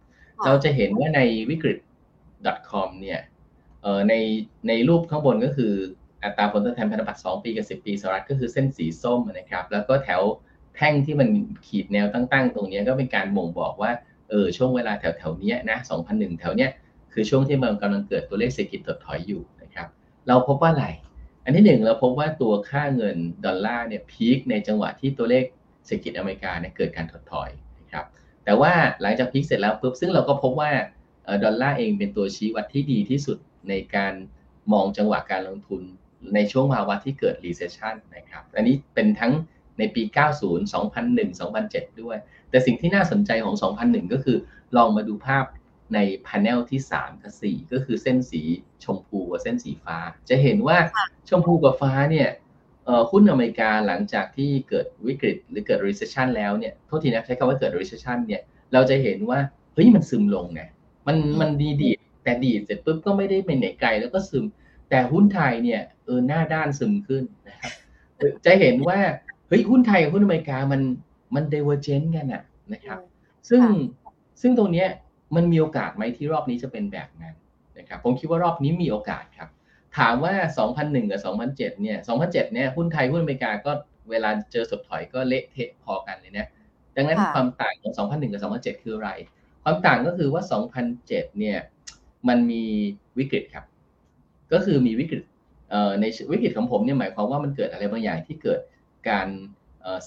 B: เราจะเห็นว่าในวิกฤต .com เนี่ยในในรูปข้างบนก็คืออัตราผลตอบแทนพันธบัตร2ปีกับ 10 ปีสหรัฐก็คือเส้นสีส้มนะครับ แล้วก็แถว แท่งที่มันขีดแนวตั้งๆ ตรงนี้ก็เป็นการบ่งบอกว่าเออช่วงเวลาแถวๆนี้นะ2001 แถวเนี้ยคือช่วงที่มันกำลังเกิดตัวเลขเศรษฐกิจถดถอยอยู่นะครับ เราพบว่าอะไร อันที่หนึ่งเราพบว่าตัวค่าเงินดอลลาร์เนี่ยพีคในจังหวะที่ตัวเลขเศรษฐกิจอเมริกาเนี่ยเกิดการถดถอยนะครับ แต่ว่าหลังจากพีคเสร็จแล้วปุ๊บซึ่งเราก็พบว่าดอลลาร์เองเป็นตัวชี้วัดที่ดีที่สุดในการมองจังหวะการลงทุนในช่วงภาวะที่เกิด recession นะครับ อันนี้เป็นทั้ง ในปี 90 2001 2007 ด้วย แต่สิ่งที่น่าสนใจของ 2001 ก็คือลองมาดูภาพในพา n e l ที่3กับ4ก็คือเส้นสีชมพูกับเส้นสีฟ้า จะเห็นว่าชมพูกับฟ้าเนี่ยหุ้นอเมริกาหลังจากที่เกิดวิกฤตหรือเกิด recession แล้วเนี่ยโทษทีนะใช้คำว่าเกิด recession เนี่ยเราจะเห็นว่าเฮ้ยมันซึมลงไงมันมันดีดีแต่ดีเสร็จปุ๊บก็ไม่ได้ไปไหนไกลแล้วก็ซึม แต่หุ้นไทยเนี่ยเออหน้าด้านซึมขึ้นนะครับจะเห็นว่า เฮ้ยหุ้นไทยกับหุ้นอเมริกามันมันเดเวอร์เจนกันอะนะครับ ซึ่งซึ่งตรงเนี้ยมันมีโอกาสไหมที่รอบนี้จะเป็นแบบนั้นนะครับ ผมคิดว่ารอบนี้มีโอกาสครับ ถามว่า 2001 กับ 2007 เนี่ย 2007 เนี่ยหุ้นไทยหุ้นอเมริกาก็เวลาเจอสดถอยก็เละเทะพอกันเลยนะดังนั้นความต่างของ 2001 กับ 2007 คืออะไร ความต่างก็คือว่า 2007 เนี่ย มันมีวิกฤตครับ ก็คือมีวิกฤตในวิกฤตของผมเนี่ยหมายความว่ามันเกิดอะไรบางอย่างที่เกิด การ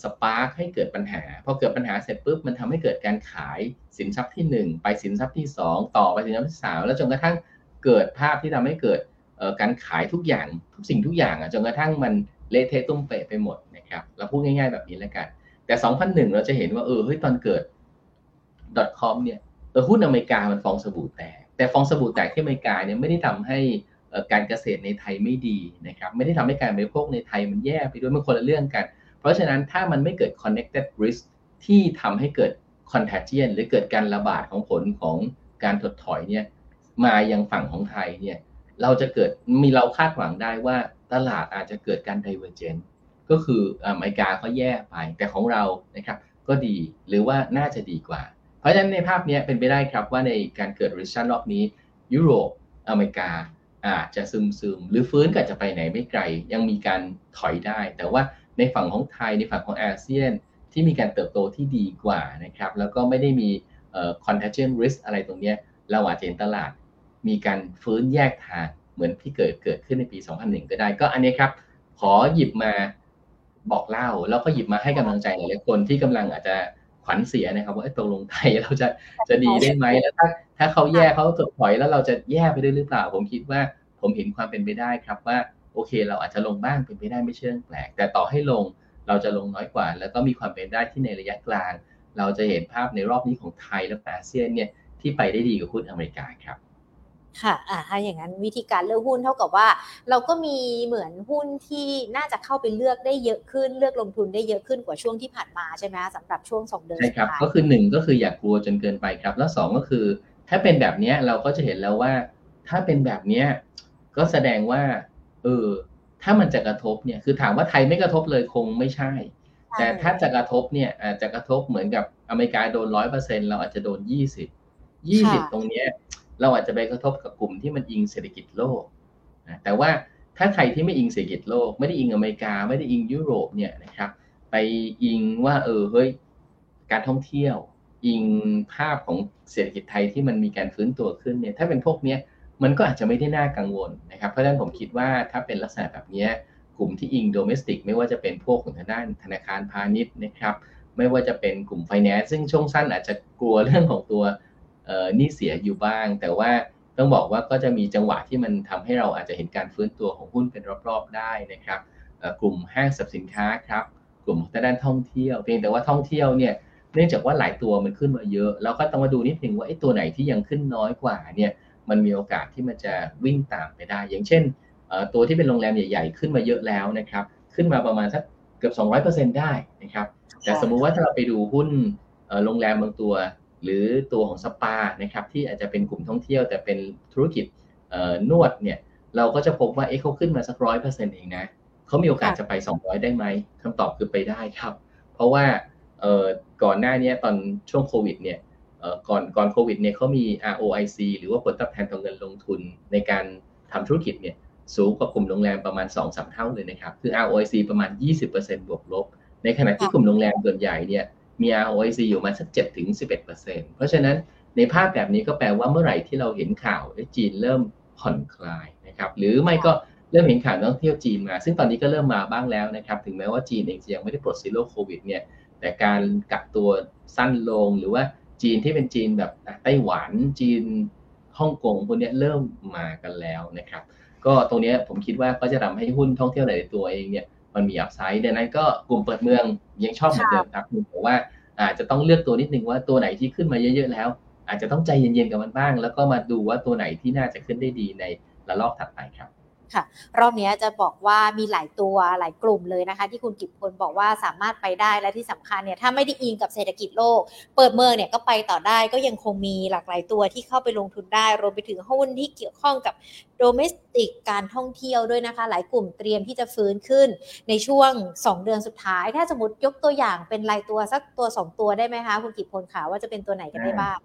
B: สปาร์กให้เกิดปัญหาพอเกิดปัญหาเสร็จปุ๊บมันทำให้เกิดการขายสินทรัพย์ที่ 1 ไปสินทรัพย์ที่ 2 ต่อไปสินทรัพย์ที่สามแล้วจนกระทั่งเกิดภาพที่ทำให้เกิดการขายทุกอย่างทุกสิ่งทุกอย่างจนกระทั่งมันเละเทะตุ้มเปะไปหมดนะครับเราพูดง่าย ๆแบบนี้แล้วกัน แต่ 2001 เราจะเห็นว่าเออเฮ้ยตอนเกิด .com เนี่ยเออหุ้นอเมริกามันฟองสบู่แตกแต่ฟองสบู่แตกที่อเมริกาเนี่ยไม่ได้ทำให้ การเกษตรในไทยไม่ดีนะครับไม่ได้ทำให้การบริโภคในไทยมันแย่ไปด้วยมันคนละเรื่องกัน เพราะฉะนั้นถ้ามันไม่เกิด connected risk ที่ทำให้เกิด contagion หรือเกิดการระบาดของผลของการถดถอยเนี่ยมายังฝั่งของไทยเนี่ยเราจะเกิดมีเราคาดหวังได้ว่าตลาดอาจจะเกิดการ divergent ก็คืออเมริกาเขาแย่ไปแต่ของเรานะครับก็ดีหรือว่าน่าจะดีกว่า เพราะฉะนั้นในภาพนี้เป็นไปได้ครับว่าในการเกิด recession รอบนี้ยุโรปอเมริกา อาจจะซึมซึมหรือฟื้นก็จะไปไหนไม่ไกล ยังมีการถอยได้ แต่ว่าในฝั่งของไทยในฝั่งของอาเซียนที่มีการเติบโตที่ดีกว่านะครับ แล้วก็ไม่ได้มี contagion risk อะไรตรงนี้เราอาจจะเห็นตลาด มีการฟื้นแยกทางเหมือนที่เกิดเกิดขึ้นในปี 2001 ก็ได้ ก็อันนี้ครับ ขอหยิบมาบอกเล่า แล้วก็หยิบมาให้กำลังใจหลายๆคนที่กำลังอาจจะขวัญเสียนะครับ ว่าตกลงไทยเราจะจะดีได้ไหมแล้วถ้าถ้าเขาแย่เขาถดถอยแล้วเราจะแย่ไปด้วยหรือเปล่า ผมคิดว่าผมเห็นความเป็นไปได้ครับว่าโอเค เราอาจจะลงบ้างเป็นไปได้ไม่เชิงแปลก แต่ต่อให้ลงเราจะลงน้อยกว่า แล้วก็มีความเป็นได้ที่ในระยะกลาง เราจะเห็นภาพในรอบนี้ของไทยและอาเซียนเนี่ยที่ไปได้ดีกว่าหุ้นอเมริกาครับ
A: ค่ะอ่าถ้าอย่างนั้นวิธีการเลือกหุ้นเท่ากับว่า เราก็มีเหมือนหุ้นที่น่าจะเข้าไปเลือกได้เยอะขึ้น เลือกลงทุนได้เยอะขึ้นกว่าช่วงที่ผ่านมาใช่ไหมสำหรับช่วงสองเดือน
B: ใช่ครับ ก็คือหนึ่งก็คืออย่ากกลัวจนเกินไปครับ แล้วสองก็คือ ถ้าเป็นแบบนี้เราก็จะเห็นแล้วว่า ถ้าเป็นแบบนี้ก็แสดงว่า เออ ถ้ามันจะกระทบเนี่ย คือถามว่าไทยไม่กระทบเลยคงไม่ใช่ แต่ถ้าจะกระทบเนี่ยอาจจะกระทบเหมือนกับอเมริกาโดนร้อยเปอร์เซ็นเราอาจจะโดนยี่สิบยี่สิบตรงเนี้ย เราอาจจะไปกระทบกับกลุ่มที่มันอิงเศรษฐกิจโลกนะแต่ว่าถ้าใครที่ไม่อิงเศรษฐกิจโลก ไม่ได้อิงอเมริกา ไม่ได้อิงยุโรปเนี่ยนะครับ ไปอิงว่า เออเฮ้ยการท่องเที่ยว อิงภาพของเศรษฐกิจไทยที่มันมีการฟื้นตัวขึ้นเนี่ยถ้าเป็นพวกเนี้ยมันก็อาจจะไม่ได้น่ากังวลนะครับ เพราะฉะนั้นผมคิดว่าถ้าเป็นลักษณะแบบนี้กลุ่มที่อิงโดเมสติกไม่ว่าจะเป็นพวกของทางด้านธนาคารพาณิชย์นะครับไม่ว่าจะเป็นกลุ่มไฟแนนซ์ซึ่งช่วงสั้นอาจจะกลัวเรื่องของตัวนี่เสียอยู่บ้าง แต่ว่าต้องบอกว่าก็จะมีจังหวะที่มันทำให้เราอาจจะเห็นการฟื้นตัวของหุ้นเป็นรอบๆได้นะครับกลุ่มห้างสรรพสินค้าครับกลุ่มทางด้านท่องเที่ยวเพียงแต่ว่าท่องเที่ยวเนี่ย เนื่องจากว่าหลายตัวมันขึ้นมาเยอะ เราก็ต้องมาดูนิดนึงว่าไอ้ตัวไหนที่ยังขึ้นน้อยกว่าเนี่ยมันมีโอกาสที่มันจะวิ่งตามไปได้ อย่างเช่นตัวที่เป็นโรงแรมใหญ่ๆ ขึ้นมาเยอะแล้วนะครับขึ้นมาประมาณสักเกือบ 200%ได้นะครับแต่สมมุติว่าถ้าเราไปดูหุ้นโรงแรมบางตัว หรือตัวของสปานะครับที่อาจจะเป็นกลุ่มท่องเที่ยว แต่เป็นธุรกิจนวดเนี่ยเราก็จะพบว่าเอ๊ะเขาขึ้นมาสักร้อยเปอร์เซ็นต์เองนะเขามีโอกาสจะไป 200 ได้ไหมคำตอบคือไปได้ครับ เพราะว่า ก่อนหน้านี้ตอนช่วงโควิดเนี่ยก่อนก่อนโควิดเนี่ยเขามี ROIC หรือว่าผลตอบแทนต่อเงินลงทุนในการทำธุรกิจเนี่ยสูงกว่ากลุ่มโรงแรมประมาณ 2-3 เท่าเลยนะครับ คือ ROIC ประมาณ 20%บวกลบ ในขณะที่กลุ่มโรงแรมส่วนใหญ่เนี่ยมี ROIC อยู่มาสัก7ถึง11%เพราะฉะนั้นในภาพแบบนี้ก็แปลว่าเมื่อไหร่ที่เราเห็นข่าวจีนเริ่มผ่อนคลายนะครับ หรือไม่ก็เริ่มเห็นข่าวนักท่องเที่ยวจีนมา ซึ่งตอนนี้ก็เริ่มมาบ้างแล้วนะครับ ถึงแม้ว่าจีนเองจะยังไม่ได้ปลด zero covid เนี่ย แต่การกักตัวสั้นลงหรือว่าจีนที่เป็นจีนแบบไต้หวันจีนฮ่องกงพวกนี้เริ่มมากันแล้วนะครับ ก็ตรงนี้ผมคิดว่าก็จะทำให้หุ้นท่องเที่ยวหลายตัวเองเนี่ยมันมี upside ดังนั้นก็กลุ่มเปิดเมืองยังชอบเหมือนเดิมครับแต่ว่าอาจจะต้องเลือกตัวนิดนึงว่าตัวไหนที่ขึ้นมาเยอะ ๆ แล้ว อาจจะต้องใจเย็นๆกับมันบ้าง แล้วก็มาดูว่าตัวไหนที่น่าจะขึ้นได้ดีในระลอกถัดไปครับ
A: ค่ะ รอบนี้จะบอกว่ามีหลายตัวหลายกลุ่มเลยนะคะ ที่คุณกิบพลบอกว่าสามารถไปได้และที่สำคัญเนี่ยถ้าไม่ได้อิงกับเศรษฐกิจโลก เปิดเมืองเนี่ยก็ไปต่อได้ก็ยังคงมีหลากหลายตัวที่เข้าไปลงทุนได้ รวมไปถึงหุ้นที่เกี่ยวข้องกับโดเมสติกการท่องเที่ยวด้วยนะคะ หลายกลุ่มเตรียมที่จะฟื้นขึ้นในช่วง 2 เดือนสุดท้าย ถ้าสมมติยกตัวอย่างเป็นรายตัวสักตัว 2 ตัวได้ไหมคะ คุณกิบพลค่ะว่าจะเป็นตัวไหนกันได้บ้าง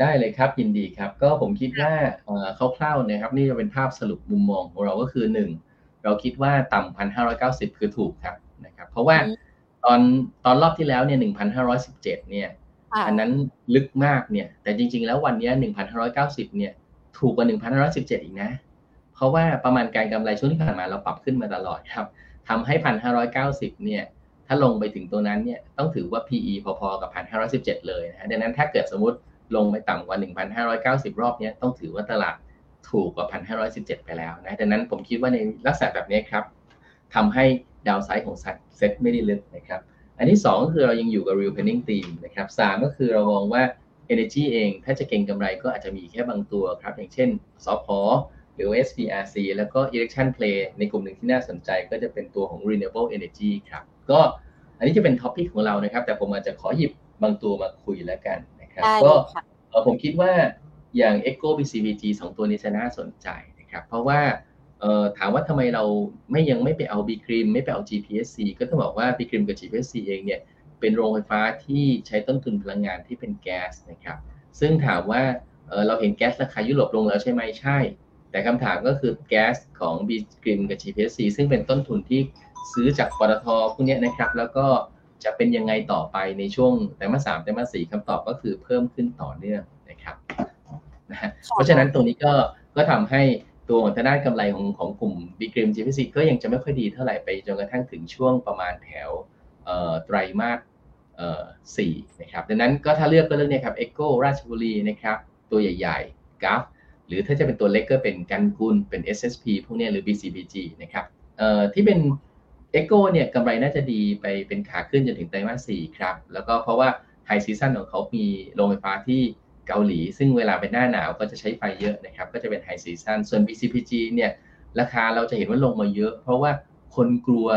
B: ได้เลยครับยินดีครับ ก็ผมคิดว่าคร่าวๆนะครับ นี่จะเป็นภาพสรุปมุมมองของเราก็คือหนึ่งเราคิดว่าต่ำพันห้าร้อยเก้าสิบคือถูกครับนะครับ เพราะว่าตอนตอนรอบที่แล้วเนี่ยหนึ่งพันห้าร้อยสิบเจ็ดเนี่ย อันนั้นลึกมากเนี่ย แต่จริง ๆ แล้ววันนี้หนึ่งพันห้าร้อยเก้าสิบเนี่ย ถูกกว่าหนึ่งพันห้าร้อยสิบเจ็ดอีกนะ เพราะว่าประมาณการกำไรช่วงที่ผ่านมาเราปรับขึ้นมาตลอดครับทำให้พันห้าร้อยเก้าสิบเนี่ย ถ้าลงไปถึงตัวนั้นเนี่ยต้องถือว่า PE พอๆกับพันห้าร้อยสิบเจ็ดเลยนะดังนั้นถ้าเกิดสมมติ ลงไปต่ำกว่า 1,590 รอบนี้ต้องถือว่าตลาดถูกกว่า 1,517 ไปแล้วนะดังนั้นผมคิดว่าในลักษณะแบบนี้ครับทำให้ดาวไซด์ของเซ็ตไม่ได้ลึกนะครับ อันที่2ก็คือเรายังอยู่กับ real planning team นะครับสก็คือเรามองว่า energy เอง ถ้าจะเก็งกำไรก็อาจจะมีแค่บางตัวครับ อย่างเช่นซอฟพอหรือ SPRC แล้วก็ election play ในกลุ่มหนึ่งที่น่าสนใจก็จะเป็นตัวของ renewable energy ครับ ก็อันนี้จะเป็น top pick ของเรานะครับ แต่ผมอาจจะขอหยิบบางตัวมาคุยแล้วกัน ครับก็ผมคิดว่าอย่าง EGCO BCPG สองตัวนี้จะน่าสนใจนะครับ เพราะว่าถามว่าทำไมเราไม่ยังไม่ไปเอา B.Grimm ไม่ไปเอา GPSC ก็ต้องบอกว่า B.Grimm กับ GPSC เองเนี่ยเป็นโรงไฟฟ้าที่ใช้ต้นทุนพลังงานที่เป็นแก๊สนะครับ ซึ่งถามว่าเราเห็นแก๊สราคายุโรปลงแล้วใช่ไหมใช่ แต่คำถามก็คือแก๊สของ B ครีมกับ GPSC ซึ่งเป็นต้นทุนที่ซื้อจากปตทพวกนี้นะครับ แล้วก็ จะเป็นยังไงต่อไปในช่วงแต่มาสามแต่มาสี่คำตอบก็คือเพิ่มขึ้นต่อเนื่องนะครับนะฮะเพราะฉะนั้นตรงนี้ก็ก็ทำให้ตัวทางด้านกำไรของของกลุ่มบีกริมจีพีซีก็ยังจะไม่ค่อยดีเท่าไหร่ไปจนกระทั่งถึงช่วงประมาณแถวไตรมาสสี่นะครับดังนั้นก็ถ้าเลือกก็เลือกเนี่ยครับ EGCO ราชบุรีนะครับตัวใหญ่ๆ GULF หรือถ้าจะเป็นตัวเล็กก็เป็นกันกุลเป็น SSP พวกนี้หรือ BCPG นะครับที่เป็น EGCO เนี่ยกำไรน่าจะดีไปเป็นขาขึ้นจนถึงไตรมาสสี่ครับ แล้วก็เพราะว่า high season ของเขามีโรงไฟฟ้าที่เกาหลี ซึ่งเวลาเป็นหน้าหนาวก็จะใช้ไฟเยอะนะครับ ก็จะเป็น high season ส่วน BCPG เนี่ยราคาเราจะเห็นว่าลงมาเยอะ เพราะว่าคนกลัว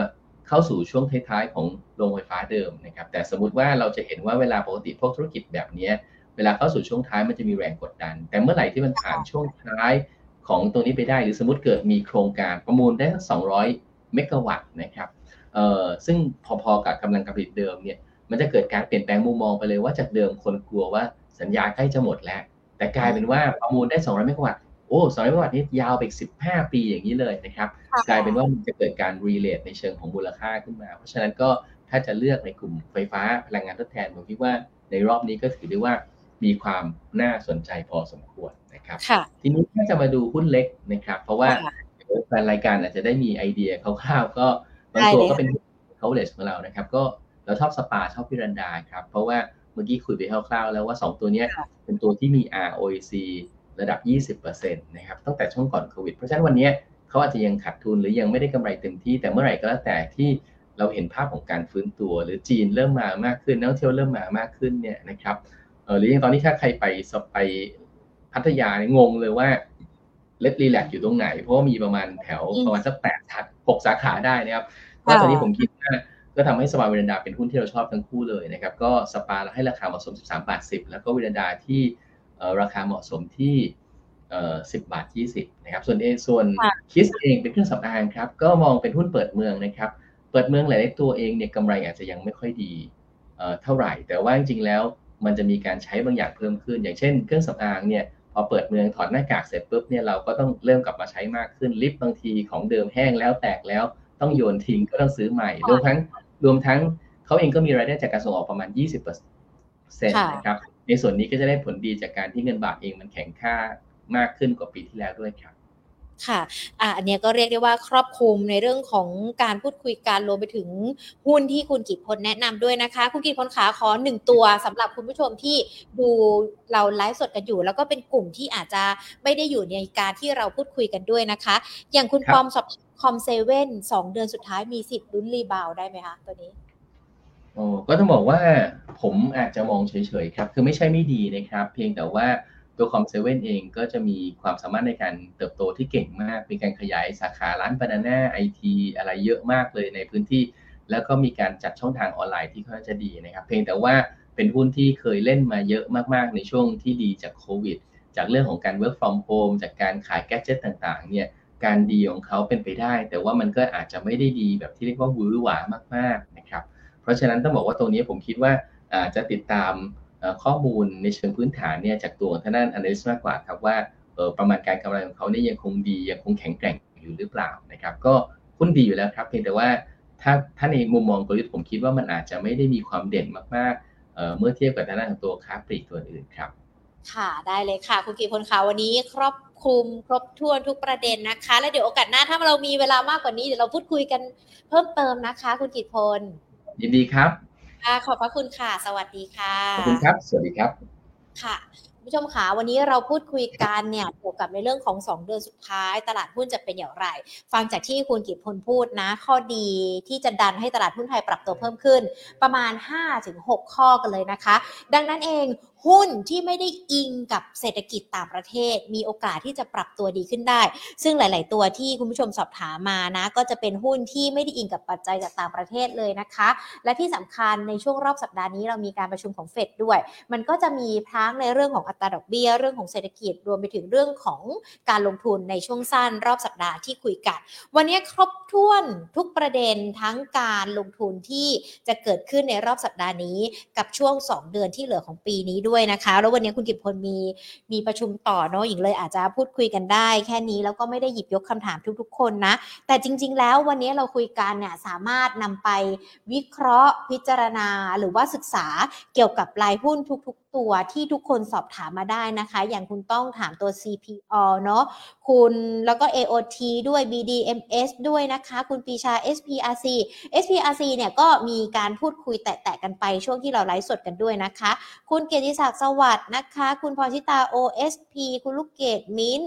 B: เข้าสู่ช่วงท้ายๆ ของโรงไฟฟ้าเดิมนะครับ แต่สมมติว่าเราจะเห็นว่าเวลาปกติพวกธุรกิจแบบนี้ เวลาเข้าสู่ช่วงท้ายมันจะมีแรงกดดัน แต่เมื่อไหร่ที่มันผ่านช่วงท้ายของตรงนี้ไปได้ หรือสมมติเกิดมีโครงการประมูลได้สัก200 เมกะวัตต์นะครับเอ่อซึ่งพอๆกับกำลังการผลิตเดิมเนี่ยมันจะเกิดการเปลี่ยนแปลงมุมมองไปเลยว่าจากเดิมคนกลัวว่าสัญญาใกล้จะหมดแล้ว แต่กลายเป็นว่าประมูลได้200เมกะวัตต์โอ้200เมกะวัตต์นี่ยาวไปอีก15 ปีอย่างนี้เลยนะครับกลายเป็นว่ามันจะเกิดการรีเลทในเชิงของมูลค่าขึ้นมา เพราะฉะนั้นก็ถ้าจะเลือกในกลุ่มไฟฟ้าพลังงานทดแทนผมคิดว่าในรอบนี้ก็ถือได้ว่ามีความน่าสนใจพอสมควรนะครับ ทีนี้ถ้าจะมาดูหุ้นเล็กนะครับ เพราะว่า แฟนรายการอาจจะได้มีไอเดียคร่าวๆก็บางตัวก็เป็นเขาเลสของเรานะครับ ก็เราชอบสปาชอบพิรันดาครับ เพราะว่าเมื่อกี้คุยไปคร่าวๆแล้วว่า 2 ตัวนี้เป็นตัวที่มี ROIC ระดับ 20%นะครับตั้งแต่ช่วงก่อนโควิด เพราะฉะนั้นวันนี้เขาอาจจะยังขาดทุนหรือยังไม่ได้กำไรเต็มที่ แต่เมื่อไหร่ก็แล้วแต่ที่เราเห็นภาพของการฟื้นตัว หรือจีนเริ่มมามากขึ้นนักท่องเที่ยวเริ่มมามากขึ้นเนี่ยนะครับเออหรืออย่างตอนนี้ถ้าใครไปสไปพัทยางงเลยว่า เลดรีแลกอยู่ตรงไหน เพราะว่ามีประมาณแถวประมาณสักแปดหกสาขาได้นะครับก็ตอนนี้ผมคิดว่าก็ทำให้สปาเวรนดาเป็นหุ้นที่เราชอบทั้งคู่เลยนะครับ ก็สปาให้ราคาเหมาะสม 13 บาท 10 แล้วก็เวรนดาที่ราคาเหมาะสมที่10 บาท 20 นะครับ ส่วนเอส่วนคิสเองเป็นเครื่องสำอางครับ ก็มองเป็นหุ้นเปิดเมืองนะครับ เปิดเมืองหลายๆตัวเองเนี่ยกำไรอาจจะยังไม่ค่อยดีเท่าไหร่ แต่ว่าจริงๆแล้วมันจะมีการใช้บางอย่างเพิ่มขึ้น อย่างเช่น เครื่องสำอางเนี่ยพ อเปิดเมืองถอดหน้ากากเสร็จปุ๊บเนี่ยเราก็ต้องเริ่มกลับมาใช้มากขึ้นลิฟต์บางทีของเดิมแห้งแล้วแตกแล้วต้องโยนทิ้งก็ต้องซื้อใหม่รวมทั้งรวมทั้งเขาเองก็มีรายได้จากการส่งออกประมาณ 20%นะครับในส่วนนี้ก็จะได้ผลดีจากการที่เงินบาทเองมันแข็งค่ามากขึ้นกว่าปีที่แล้วด้วยครับ
A: ค่ะอ่าอันนี้ก็เรียกได้ว่าครอบคลุมในเรื่องของการพูดคุยการรวมไปถึงหุ้นที่คุณกิตพลแนะนำด้วยนะคะ คุณกิตพลขาขอหนึ่งตัวสำหรับคุณผู้ชมที่ดูเราไลฟ์สดกันอยู่ แล้วก็เป็นกลุ่มที่อาจจะไม่ได้อยู่ในการที่เราพูดคุยกันด้วยนะคะ อย่างคุณปอมสอบคอมเซเว่นสองเดือนสุดท้ายมีสิทธิ์ลุ้นรีบาวได้ไหมคะตัวนี้
B: โอ้ก็ต้องบอกว่าผมอาจจะมองเฉยๆครับ คือไม่ใช่ไม่ดีนะครับ เพียงแต่ว่า ตัวคอมเซเว่นเองก็จะมีความสามารถในการเติบโตที่เก่งมาก มีการขยายสาขาร้านบานาน่าไอทีอะไรเยอะมากเลยในพื้นที่ แล้วก็มีการจัดช่องทางออนไลน์ที่ค่อนข้างจะดีนะครับ เพียงแต่ว่าเป็นหุ้นที่เคยเล่นมาเยอะมากๆ ในช่วงที่ดีจากโควิด จากเรื่องของการ work from home จากการขายแกจิตต่างๆ เนี่ย การดีของเขาเป็นไปได้ แต่ว่ามันก็อาจจะไม่ได้ดีแบบที่เรียกว่าหวือหวามากๆ นะครับ เพราะฉะนั้นต้องบอกว่าตรงนี้ผมคิดว่าอาจจะติดตาม ข้อมูลในเชิงพื้นฐานเนี่ยจากตัวทางด้าน analyst มากกว่าครับว่าประมาณการกำไรของเขาเนี่ยยังคงดียังคงแข็งแกร่งอยู่หรือเปล่านะครับ ก็หุ้นดีอยู่แล้วครับเพียงแต่ว่าถ้าถ้าในมุมมองกลยุทธ์ผมคิดว่ามันอาจจะไม่ได้มีความเด่นมากๆเมื่อเทียบกับทางด้านของตัวค้าปลีกตัวอื่นครับ
A: ค่ะได้เลยค่ะ คุณกีพลขาวันนี้ครอบคลุมครบถ้วนทุกประเด็นนะคะ แล้วเดี๋ยวโอกาสหน้าถ้าเรามีเวลามากกว่านี้เดี๋ยวเราพูดคุยกันเพิ่มเติมนะคะ คุณกิตพล
B: ยินดีครับ
A: ค่ะ ขอบพระคุณค่ะ สวัสดีค่ะ
B: ขอบคุณครับ สวัสดีครับ
A: ค่ะผู้ชมขาวันนี้เราพูดคุยกันเนี่ยเกี่ยวกับในเรื่องของ 2 เดือนสุดท้าย ตลาดหุ้นจะเป็นอย่างไร ฟังจากที่คุณกิตพลพูดนะ ข้อดีที่จะดันให้ตลาดหุ้นไทยปรับตัวเพิ่มขึ้น ประมาณ 5-6 ข้อกันเลยนะคะ ดังนั้นเอง หุ้นที่ไม่ได้อิงกับเศรษฐกิจต่างประเทศ มีโอกาสที่จะปรับตัวดีขึ้นได้ ซึ่งหลาย ๆ ตัวที่คุณผู้ชมสอบถามมานะ ก็จะเป็นหุ้นที่ไม่ได้อิงกับปัจจัยจากต่างประเทศเลยนะคะ และที่สำคัญในช่วงรอบสัปดาห์นี้เรามีการประชุมของเฟดด้วย มันก็จะมีทั้งในเรื่องของอัตราดอกเบี้ยเรื่องของเศรษฐกิจรวมไปถึงเรื่องของการลงทุนในช่วงสั้นรอบสัปดาห์ที่คุยกัน วันนี้ครบถ้วนทุกประเด็นทั้งการลงทุนที่จะเกิดขึ้นในรอบสัปดาห์นี้ กับช่วง 2 เดือนที่เหลือของปีนี้ด้วยนะคะ แล้ววันนี้คุณกิบพลมีมีประชุมต่อเนาะหญิงเลยอาจจะพูดคุยกันได้ แค่นี้แล้วก็ไม่ได้หยิบยกคำถามทุกๆ คนนะ แต่จริง ๆ แล้ววันนี้เราคุยกันเนี่ยสามารถนำไปวิเคราะห์พิจารณาหรือว่าศึกษาเกี่ยวกับรายหุ้นทุกๆ ตัวที่ทุกคนสอบถามมาได้นะคะ อย่างคุณต้องถามตัว CPO เนาะคุณแล้วก็ AOT ด้วย BDMs ด้วยนะคะ คุณปีชา SPRC SPRC เนี่ยก็มีการพูดคุยแตะๆกันไปช่วงที่เราไลฟ์สดกันด้วยนะคะ คุณเกียรติศักดิ์สวัสดิ์นะคะ คุณพรชิตา OSP คุณลูกเกดมิ้น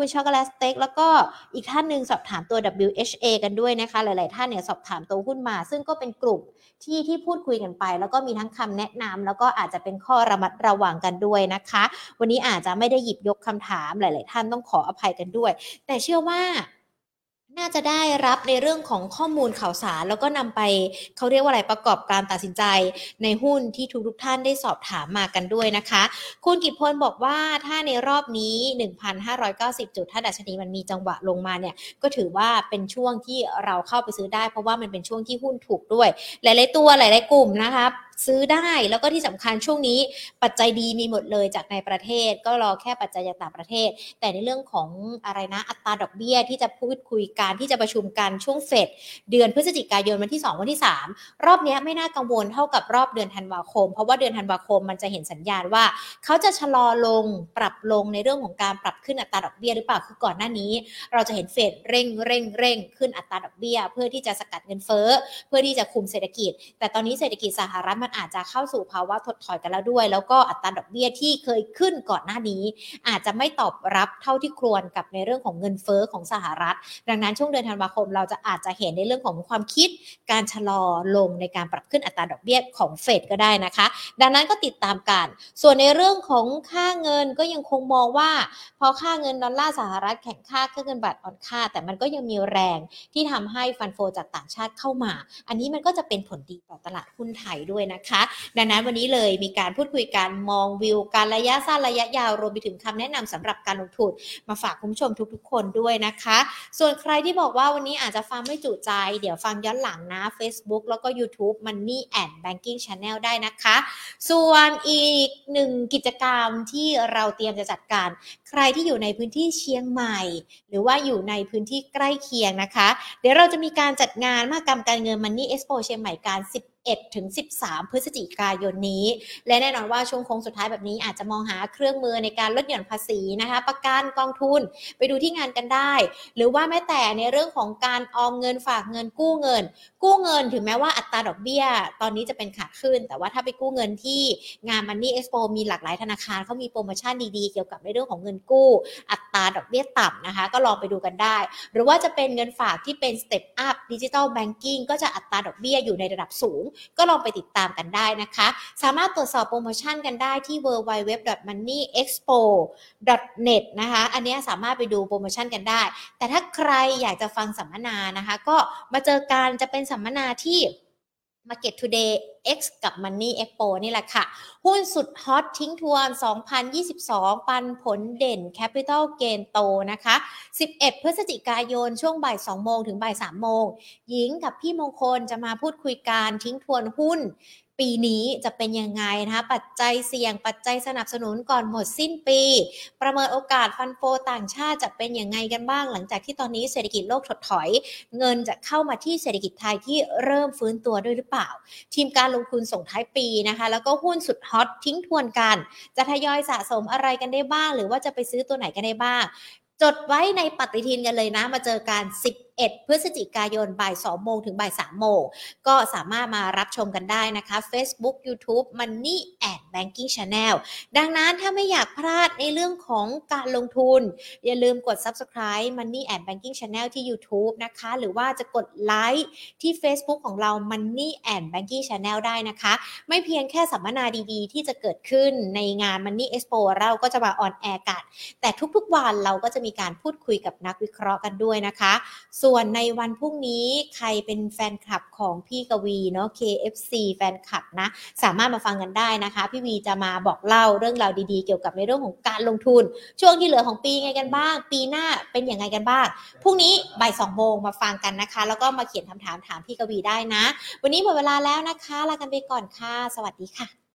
A: คุณช็อกโกแลตสเต็กแล้วก็อีกท่านหนึ่งสอบถามตัว WHA กันด้วยนะคะ หลาย ๆ ท่านเนี่ยสอบถามตัวหุ้นมา ซึ่งก็เป็นกลุ่ม ที่ที่พูดคุยกันไป แล้วก็มีทั้งคำแนะนำแล้วก็อาจจะเป็นข้อระมัดระวังกันด้วยนะคะ วันนี้อาจจะไม่ได้หยิบยกคำถามหลาย ๆ ท่านต้องขออภัยกันด้วย แต่เชื่อว่า น่าจะได้รับในเรื่องของข้อมูลข่าวสาร แล้วก็นำไปเขาเรียกว่าอะไรประกอบการตัดสินใจ ในหุ้นที่ทุกทุกท่านได้สอบถามมากันด้วยนะคะ คุณกิตพลบอกว่าถ้าในรอบนี้ 1,590 จุด ถ้าดัชนีมันมีจังหวะลงมาเนี่ย ก็ถือว่าเป็นช่วงที่เราเข้าไปซื้อได้ เพราะว่ามันเป็นช่วงที่หุ้นถูกด้วย หลาย ๆ ตัวหลาย ๆ กลุ่มนะคะ ซื้อได้แล้วก็ที่สำคัญช่วงนี้ปัจจัยดีมีหมดเลยจากในประเทศ ก็รอแค่ปัจจัยจากต่างประเทศ แต่ในเรื่องของอะไรนะอัตราดอกเบี้ยที่จะพูดคุยกันที่จะประชุมกันช่วงเฟดเดือนพฤศจิกายนวันที่ 2 วันที่ 3 รอบนี้ไม่น่ากังวลเท่ากับรอบเดือนธันวาคม เพราะว่าเดือนธันวาคมมันจะเห็นสัญญาณว่า เขาจะชะลอลงปรับลงในเรื่องของการปรับขึ้นอัตราดอกเบี้ยหรือเปล่าคือก่อนหน้านี้ เราจะเห็นเฟดเร่งเร่งเร่งขึ้นอัตราดอกเบี้ย เพื่อที่จะสกัดเงินเฟ้อเพื่อที่จะคุมเศรษฐกิจ แต่ตอนนี้เศรษฐกิจสหรัฐมันอาจจะเข้าสู่ภาวะถดถอยกันแล้วด้วย แล้วก็อัตราดอกเบี้ยที่เคยขึ้นก่อนหน้านี้ อาจจะไม่ตอบรับเท่าที่ควรกับในเรื่องของเงินเฟอ้อของสหรัฐ ดังนั้นช่วงเดือนธันวาคมเราจะอาจจะเห็นในเรื่องของความคิดการชะลอลงในการปรับขึ้นอัตราดอกเบี้ยของเฟดก็ได้นะคะ ดังนั้นก็ติดตามกัน ส่วนในเรื่องของค่าเงินก็ยังคงมองว่าพอค่าเงินดอลลาร์สหรัฐแข็งค่าค่าเงินบาทอ่อนค่า แต่มันก็ยังมีแรงที่ทำให้ฟันโฟจากต่างชาติเข้ามา อันนี้มันก็จะเป็นผลดีต่อตลาดหุ้นไทยด้วยนะคะดังนั้นวันนี้เลยมีการพูดคุยกันมองวิว การระยะสั้นระยะยาวรวมไปถึงคำแนะนำสำหรับการลงทุนมาฝากคุณผู้ชมทุกๆ คนด้วยนะคะ ส่วนใครที่บอกว่าวันนี้อาจจะฟังไม่จุใจ เดี๋ยวฟังย้อนหลังนะ Facebook แล้วก็ YouTube Money and Banking Channel ได้นะคะ ส่วนอีกหนึ่งกิจกรรมที่เราเตรียมจะจัดการ ใครที่อยู่ในพื้นที่เชียงใหม่ หรือว่าอยู่ในพื้นที่ใกล้เคียงนะคะ เดี๋ยวเราจะมีการจัดงานมหกรรมการเงิน Money Expo เชียงใหม่การ10 11 ถึง 13 พฤศจิกายนนี้ และแน่นอนว่าช่วงโค้งสุดท้ายแบบนี้อาจจะมองหาเครื่องมือในการลดหย่อนภาษีนะคะ ประกันกองทุนไปดูที่งานกันได้ หรือว่าแม้แต่ในเรื่องของการออมเงินฝากเงินกู้เงิน กู้เงินถึงแม้ว่าอัตราดอกเบี้ย ตอนนี้จะเป็นขาขึ้น แต่ว่าถ้าไปกู้เงินที่งาน Money Expo มีหลากหลายธนาคารเขามีโปรโมชั่นดีๆ เกี่ยวกับในเรื่องของเงินกู้ อัตราดอกเบี้ยต่ำนะคะ ก็ลองไปดูกันได้ หรือว่าจะเป็นเงินฝากที่เป็น Step Up Digital Banking ก็จะอัตราดอกเบี้ยอยู่ในระดับสูงก็ลองไปติดตามกันได้นะคะ สามารถตรวจสอบโปรโมชั่นกันได้ที่ www.moneyexpo.net นะคะ อันนี้สามารถไปดูโปรโมชั่นกันได้ แต่ถ้าใครอยากจะฟังสัมมนานะคะ ก็มาเจอกันจะเป็นสัมมนาที่ Market Today X กับ Money Expo นี่แหละค่ะ หุ้นสุดฮอตทิ้งทวน 2022 ปันผลเด่น Capital Gain โตนะคะ 11 พฤศจิกายน ช่วงบ่าย 2 โมงถึงบ่าย 3 โมง หญิงกับพี่มงคลจะมาพูดคุยการทิ้งทวนหุ้น ปีนี้จะเป็นยังไงนะคะปัจจัยเสี่ยงปัจจัยสนับสนุนก่อนหมดสิ้นปี ประเมินโอกาสฟันโฟต่างชาติจะเป็นยังไงกันบ้าง หลังจากที่ตอนนี้เศรษฐกิจโลกถดถอย เงินจะเข้ามาที่เศรษฐกิจไทยที่เริ่มฟื้นตัวด้วยหรือเปล่า ทีมการลงทุนส่งท้ายปีนะคะ แล้วก็หุ้นสุดฮอตทิ้งทวนกัน จะทยอยสะสมอะไรกันได้บ้าง หรือว่าจะไปซื้อตัวไหนกันได้บ้าง จดไว้ในปฏิทินกันเลยนะมาเจอกัน 11 พฤศจิกายนบ่าย 2 โมงถึงบ่าย 3 โมง ก็สามารถมารับชมกันได้นะคะ Facebook YouTube Money and Banking Channel ดังนั้นถ้าไม่อยากพลาดในเรื่องของการลงทุน อย่าลืมกด Subscribe Money and Banking Channel ที่ YouTube นะคะ หรือว่าจะกดไลค์ที่ Facebook ของเรา Money and Banking Channel ได้นะคะ ไม่เพียงแค่สัมมนาดีๆ ที่จะเกิดขึ้นในงาน Money Expo เราก็จะมาออนแอร์กัน แต่ทุกๆวันเราก็จะมีการพูดคุยกับนักวิเคราะห์กันด้วยนะคะ ส่วนในวันพรุ่งนี้ใครเป็นแฟนคลับของพี่กวีเนาะ KFC แฟนคลับนะ สามารถมาฟังกันได้นะคะพี่ี่วีจะมาบอกเล่าเรื่องราวดีๆ เกี่ยวกับในเรื่องของการลงทุน ช่วงที่เหลือของปีไงกันบ้าง ปีหน้าเป็นอย่างไงกันบ้างพรุ่งนี้บ่ายสองโมงมาฟังกันนะคะ แล้วก็มาเขียนคำถามถามพี่กวีได้นะ วันนี้หมดเวลาแล้วนะคะลากันไปก่อนค่ะ สวัสดีค่ะ